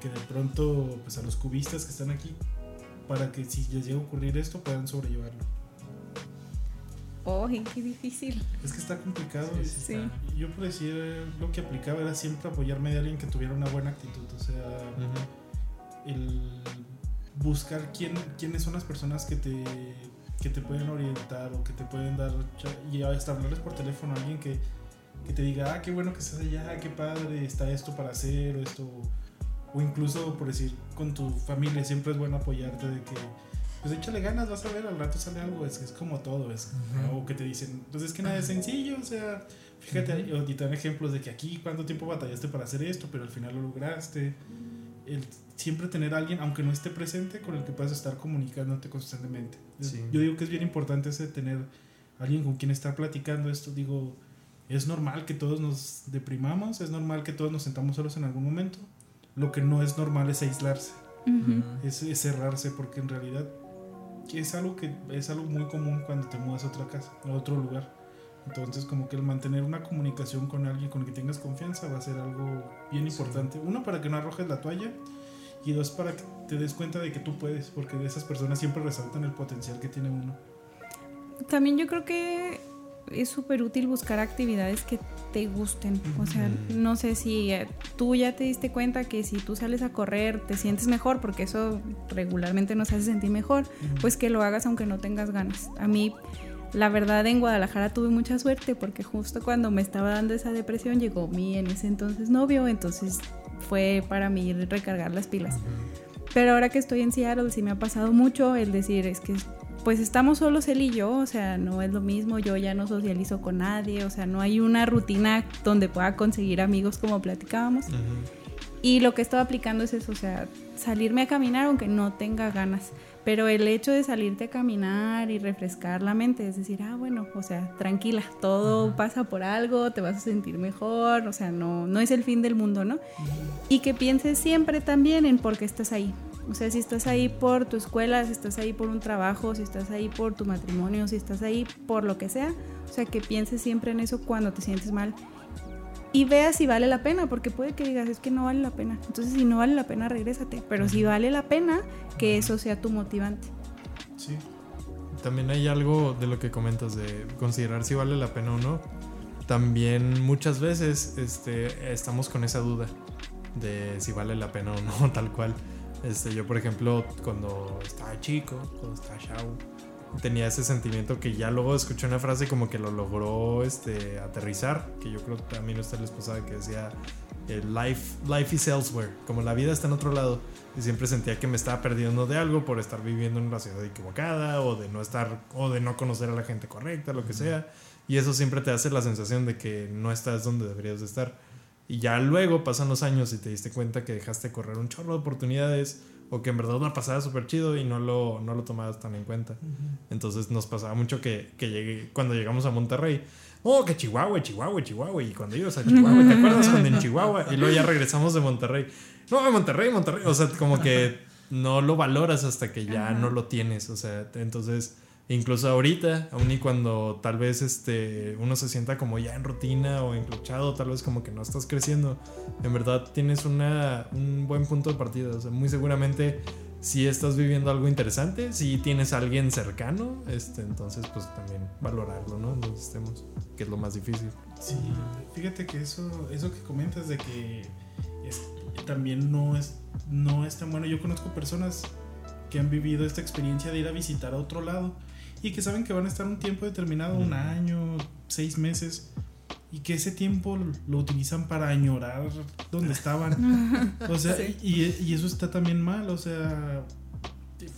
que de pronto, pues a los cubistas que están aquí, para que si les llega a ocurrir esto puedan sobrellevarlo? Oh, qué difícil. Es que está complicado. Sí, sí Sí. está. Yo por decir, lo que aplicaba era siempre apoyarme de alguien que tuviera una buena actitud. O sea, el buscar quién, quiénes son las personas que te, que te pueden orientar o que te pueden dar. Y hasta hablarles por teléfono a alguien que, que te diga, ah, qué bueno que estás allá, qué padre, está esto para hacer, o esto. O incluso por decir, con tu familia siempre es bueno apoyarte de que. Pues échale ganas, vas a ver, al rato sale algo, es, es como todo, es, o que te dicen, pues es que nada es sencillo, o sea, fíjate, y te dan ejemplos de que aquí cuánto tiempo batallaste para hacer esto, pero al final lo lograste. El siempre tener a alguien, aunque no esté presente, con el que puedas estar comunicándote constantemente. Sí. Yo digo que es bien importante ese tener alguien con quien estar platicando esto. Digo, es normal que todos nos deprimamos, es normal que todos nos sentamos solos en algún momento. Lo que no es normal es aislarse, Ujú. es, es cerrarse, porque en realidad es algo que es algo muy común cuando te mudas a otra casa, a otro lugar. Entonces, como que el mantener una comunicación con alguien con el que tengas confianza va a ser algo bien importante. Uno, para que no arrojes la toalla. Y dos, para que te des cuenta de que tú puedes, porque de esas personas siempre resaltan el potencial que tiene uno. También yo creo que es súper útil buscar actividades que te gusten. O sea, no sé si eh, tú ya te diste cuenta que si tú sales a correr te sientes mejor, porque eso regularmente nos hace sentir mejor, pues que lo hagas aunque no tengas ganas. A mí, la verdad, en Guadalajara tuve mucha suerte porque justo cuando me estaba dando esa depresión llegó mi en ese entonces novio, entonces fue para mí recargar las pilas. Pero ahora que estoy en Seattle sí me ha pasado mucho el decir, es que pues estamos solos él y yo, o sea, no es lo mismo, yo ya no socializo con nadie, o sea, no hay una rutina donde pueda conseguir amigos como platicábamos. Y lo que estaba aplicando es eso, o sea, salirme a caminar aunque no tenga ganas. Pero el hecho de salirte a caminar y refrescar la mente, es decir, ah, bueno, o sea, tranquila, todo pasa por algo, te vas a sentir mejor, o sea, no, no es el fin del mundo, ¿no? Y que pienses siempre también en por qué estás ahí. O sea, si estás ahí por tu escuela, si estás ahí por un trabajo, si estás ahí por tu matrimonio, si estás ahí por lo que sea, o sea, que pienses siempre en eso cuando te sientes mal y veas si vale la pena, porque puede que digas, es que no vale la pena. Entonces, si no vale la pena, regrésate. Pero si vale la pena, que eso sea tu motivante. Sí. También hay algo de lo que comentas de considerar si vale la pena o no. También muchas veces este, estamos con esa duda de si vale la pena o no, tal cual. Este, yo, por ejemplo, cuando estaba chico, cuando estaba chavo, tenía ese sentimiento que ya luego escuché una frase como que lo logró este, aterrizar, que yo creo que también a usted les pasaba que decía, life, life is elsewhere, como la vida está en otro lado. Y siempre sentía que me estaba perdiendo de algo por estar viviendo en una ciudad equivocada o de no estar, o de no conocer a la gente correcta, lo que sea. Y eso siempre te hace la sensación de que no estás donde deberías de estar. Y ya luego pasan los años y te diste cuenta que dejaste correr un chorro de oportunidades o que en verdad una pasada súper chido y no lo, no lo tomabas tan en cuenta. Entonces nos pasaba mucho que, que llegué, cuando llegamos a Monterrey, oh, que Chihuahua, Chihuahua, Chihuahua, y cuando ibas a Chihuahua, ¿te acuerdas cuando en Chihuahua? Y luego ya regresamos de Monterrey, no, Monterrey, Monterrey, o sea, como que no lo valoras hasta que ya no lo tienes, o sea, entonces incluso ahorita, aun y cuando tal vez este, uno se sienta como ya en rutina o enclochado, tal vez como que no estás creciendo, en verdad tienes una, un buen punto de partida. O sea, muy seguramente si estás viviendo algo interesante, si tienes a alguien cercano, este, entonces pues también valorarlo, ¿no? Los estemos, que es lo más difícil. Sí, fíjate que eso, eso que comentas de que también no es, no es tan bueno. Yo conozco personas que han vivido esta experiencia de ir a visitar a otro lado y que saben que van a estar un tiempo determinado, un año, seis meses, y que ese tiempo lo utilizan para añorar donde estaban. O sea, y, y, eso está también mal, o sea,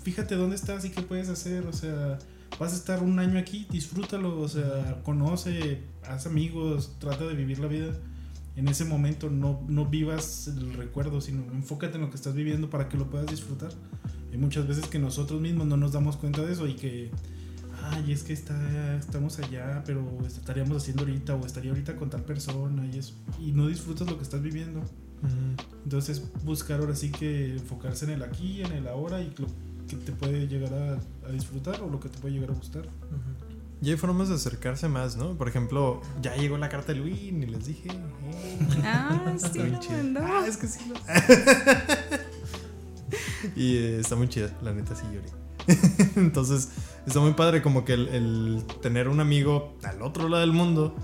fíjate dónde estás y qué puedes hacer, o sea, vas a estar un año aquí, disfrútalo, o sea, conoce, haz amigos, trata de vivir la vida. En ese momento no, no vivas el recuerdo, sino enfócate en lo que estás viviendo para que lo puedas disfrutar. Hay muchas veces que nosotros mismos no nos damos cuenta de eso y que ay, es que está, estamos allá, pero estaríamos haciendo ahorita o estaría ahorita con tal persona y eso. Y no disfrutas lo que estás viviendo. Entonces buscar ahora sí que enfocarse en el aquí, en el ahora y lo que te puede llegar a, disfrutar o lo que te puede llegar a gustar. Y hay formas de acercarse más, ¿no? Por ejemplo, ya llegó la carta de Luis y les dije. ah, sí, Ah, es que sí. y eh, está muy chida, la neta sí lloré. Entonces, está muy padre como que el, tener un amigo al otro lado del mundo.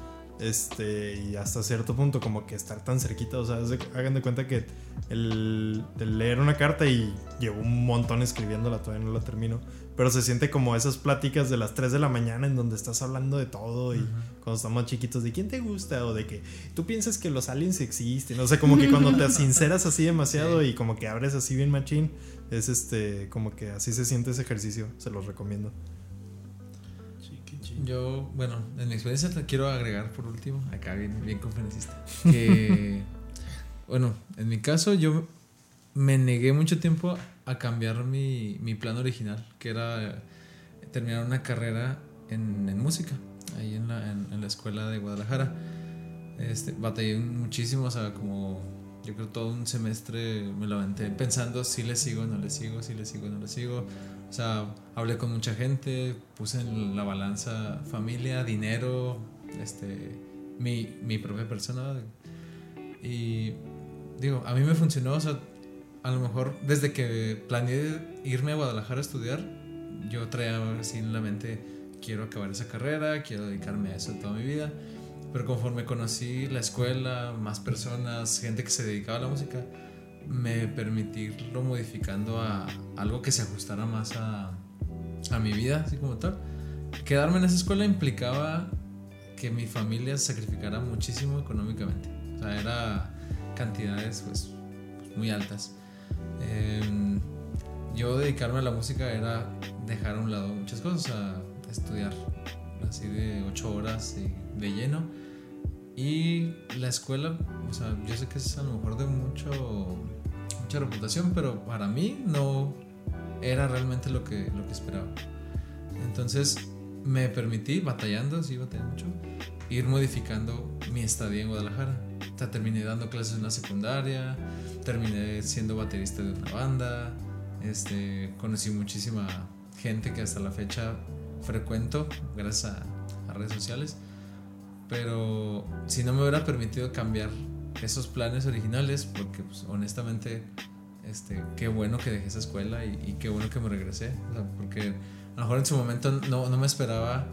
Este, y hasta cierto punto, como que estar tan cerquita. O sea, hagan de cuenta que el, leer una carta y llevo un montón escribiéndola, todavía no la termino. Pero se siente como esas pláticas de las 3 de la mañana en donde estás hablando de todo. Y cuando estamos chiquitos, de quién te gusta o de que tú piensas que los aliens existen. O sea, como que cuando te sinceras así demasiado y como que abres así bien machín, es este, como que así se siente ese ejercicio, se los recomiendo. Yo, bueno, en mi experiencia te quiero agregar por último, acá bien, bien conferencista, que, bueno, en mi caso yo me negué mucho tiempo a cambiar mi, mi plan original, que era terminar una carrera en, en música, ahí en la, en, en la escuela de Guadalajara. Este, batallé muchísimo, o sea, como yo creo todo un semestre me lo aventé pensando si le sigo, no le sigo, si le sigo, no le sigo. O sea, hablé con mucha gente, puse en la balanza familia, dinero, este, mi, mi propia persona. Y digo, a mí me funcionó, o sea, a lo mejor desde que planeé irme a Guadalajara a estudiar, yo traía así en la mente, quiero acabar esa carrera, quiero dedicarme a eso toda mi vida. Pero conforme conocí la escuela, más personas, gente que se dedicaba a la música, me permití irlo modificando a algo que se ajustara más a, a mi vida, así como tal. Quedarme en esa escuela implicaba que mi familia se sacrificara muchísimo económicamente. O sea, era cantidades pues, muy altas. Em, yo dedicarme a la música era dejar a un lado muchas cosas, a estudiar así de ocho horas de lleno Y la escuela, o sea, yo sé que es a lo mejor de mucho, mucha reputación, pero para mí no era realmente lo que, lo que esperaba. Entonces me permití, batallando, sí, batallé mucho, ir modificando mi estadía en Guadalajara. O sea, terminé dando clases en la secundaria, terminé siendo baterista de una banda, este, conocí muchísima gente que hasta la fecha frecuento gracias a, a redes sociales. Pero si no me hubiera permitido cambiar esos planes originales, porque pues, honestamente, este, qué bueno que dejé esa escuela y, y qué bueno que me regresé. O sea, porque a lo mejor en su momento no, no me esperaba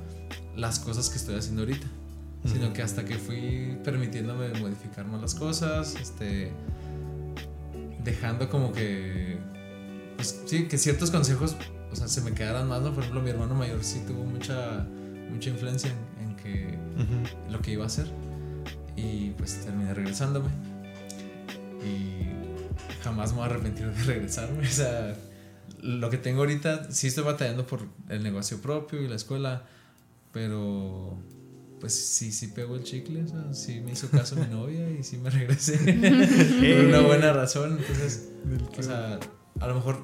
las cosas que estoy haciendo ahorita, sino que hasta que fui permitiéndome modificar más las cosas, este, dejando como que, pues sí, que ciertos consejos, o sea, se me quedaran más, ¿no? Por ejemplo, mi hermano mayor sí tuvo mucha, mucha influencia que Ujú. lo que iba a hacer. Y pues terminé regresándome. Y jamás me voy a arrepentir de regresarme. O sea lo que tengo ahorita sí estoy batallando por el negocio propio y la escuela pero pues sí sí pegó el chicle o sea sí me hizo caso mi novia y sí me regresé. Por una buena razón. Entonces o sea a lo mejor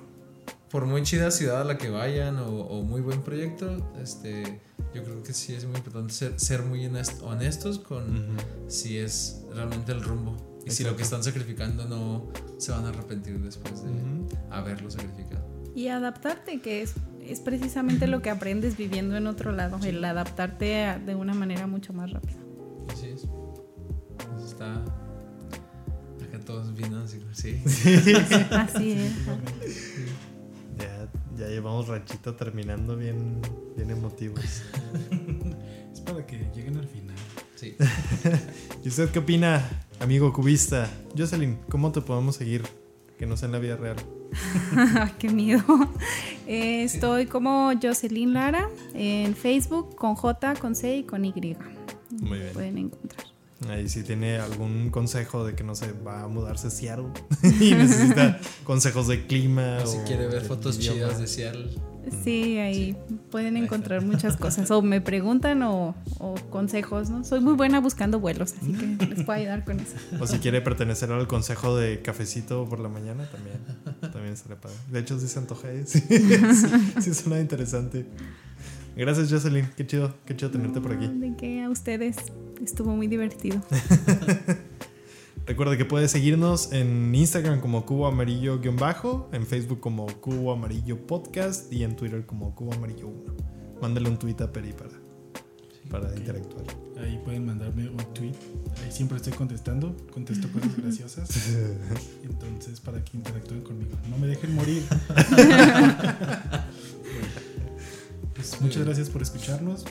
por muy chida ciudad a la que vayan o, o muy buen proyecto este yo creo que sí es muy importante ser, ser muy honest- honestos con Ujú. si es realmente el rumbo y si lo Exacto. que están sacrificando no se van a arrepentir después de Ujú. haberlo sacrificado. Y adaptarte, que es, es precisamente lo que aprendes viviendo en otro lado, el adaptarte a- de una manera mucho más rápida. Así es. Eso está acá todos viendo así, sí. Así es. Ya, ya llevamos ranchito terminando bien, bien emotivos. Es para que lleguen al final. sí. ¿Y usted qué opina, amigo cubista? Jocelyn, ¿cómo te podemos seguir? Que no sea en la vida real. Qué miedo. Eh, estoy como Jocelyn Lara en Facebook con J, con C y con Y. Muy bien. Pueden encontrar. Ahí si tiene algún consejo de que no se va a mudarse a Seattle y necesita consejos de clima. O si o quiere ver fotos idioma. chidas de Seattle. Sí, ahí pueden encontrar muchas cosas. O me preguntan o, o consejos, ¿no? Soy muy buena buscando vuelos, así que les puedo ayudar con eso. O si quiere pertenecer al consejo de cafecito por la mañana, también. También estaría padre. De hecho, sí se antoja. ¿eh? Sí, sí, sí suena interesante. Gracias, Jocelyn. Qué chido, qué chido tenerte por aquí. De que a ustedes estuvo muy divertido. Recuerda que puedes seguirnos en Instagram como Cubo Amarillo-bajo, en Facebook como Cubo Amarillo Podcast y en Twitter como Cubo Amarillo 1. Mándale un tweet a Peri para, para interactuar. Ahí pueden mandarme un tweet. Ahí siempre estoy contestando. Contesto cosas graciosas. Entonces, para que interactúen conmigo. No me dejen morir. Pues, muchas gracias por escucharnos.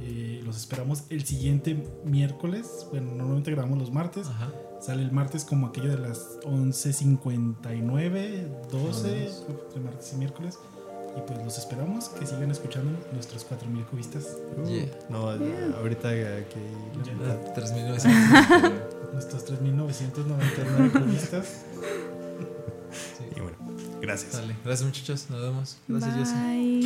Eh, los esperamos el siguiente miércoles. Bueno, normalmente grabamos los martes. Ajá. Sale el martes como aquello de las 11.59, 12, de martes y miércoles. Y pues los esperamos que sigan escuchando nuestros 4.000 cubistas. Yeah. No, ya, ahorita aquí. Ya. Ah, 3900. Nuestros 3.999 cubistas. Sí. Y bueno, gracias. Dale. Gracias muchachos. Nos vemos. Gracias. Bye.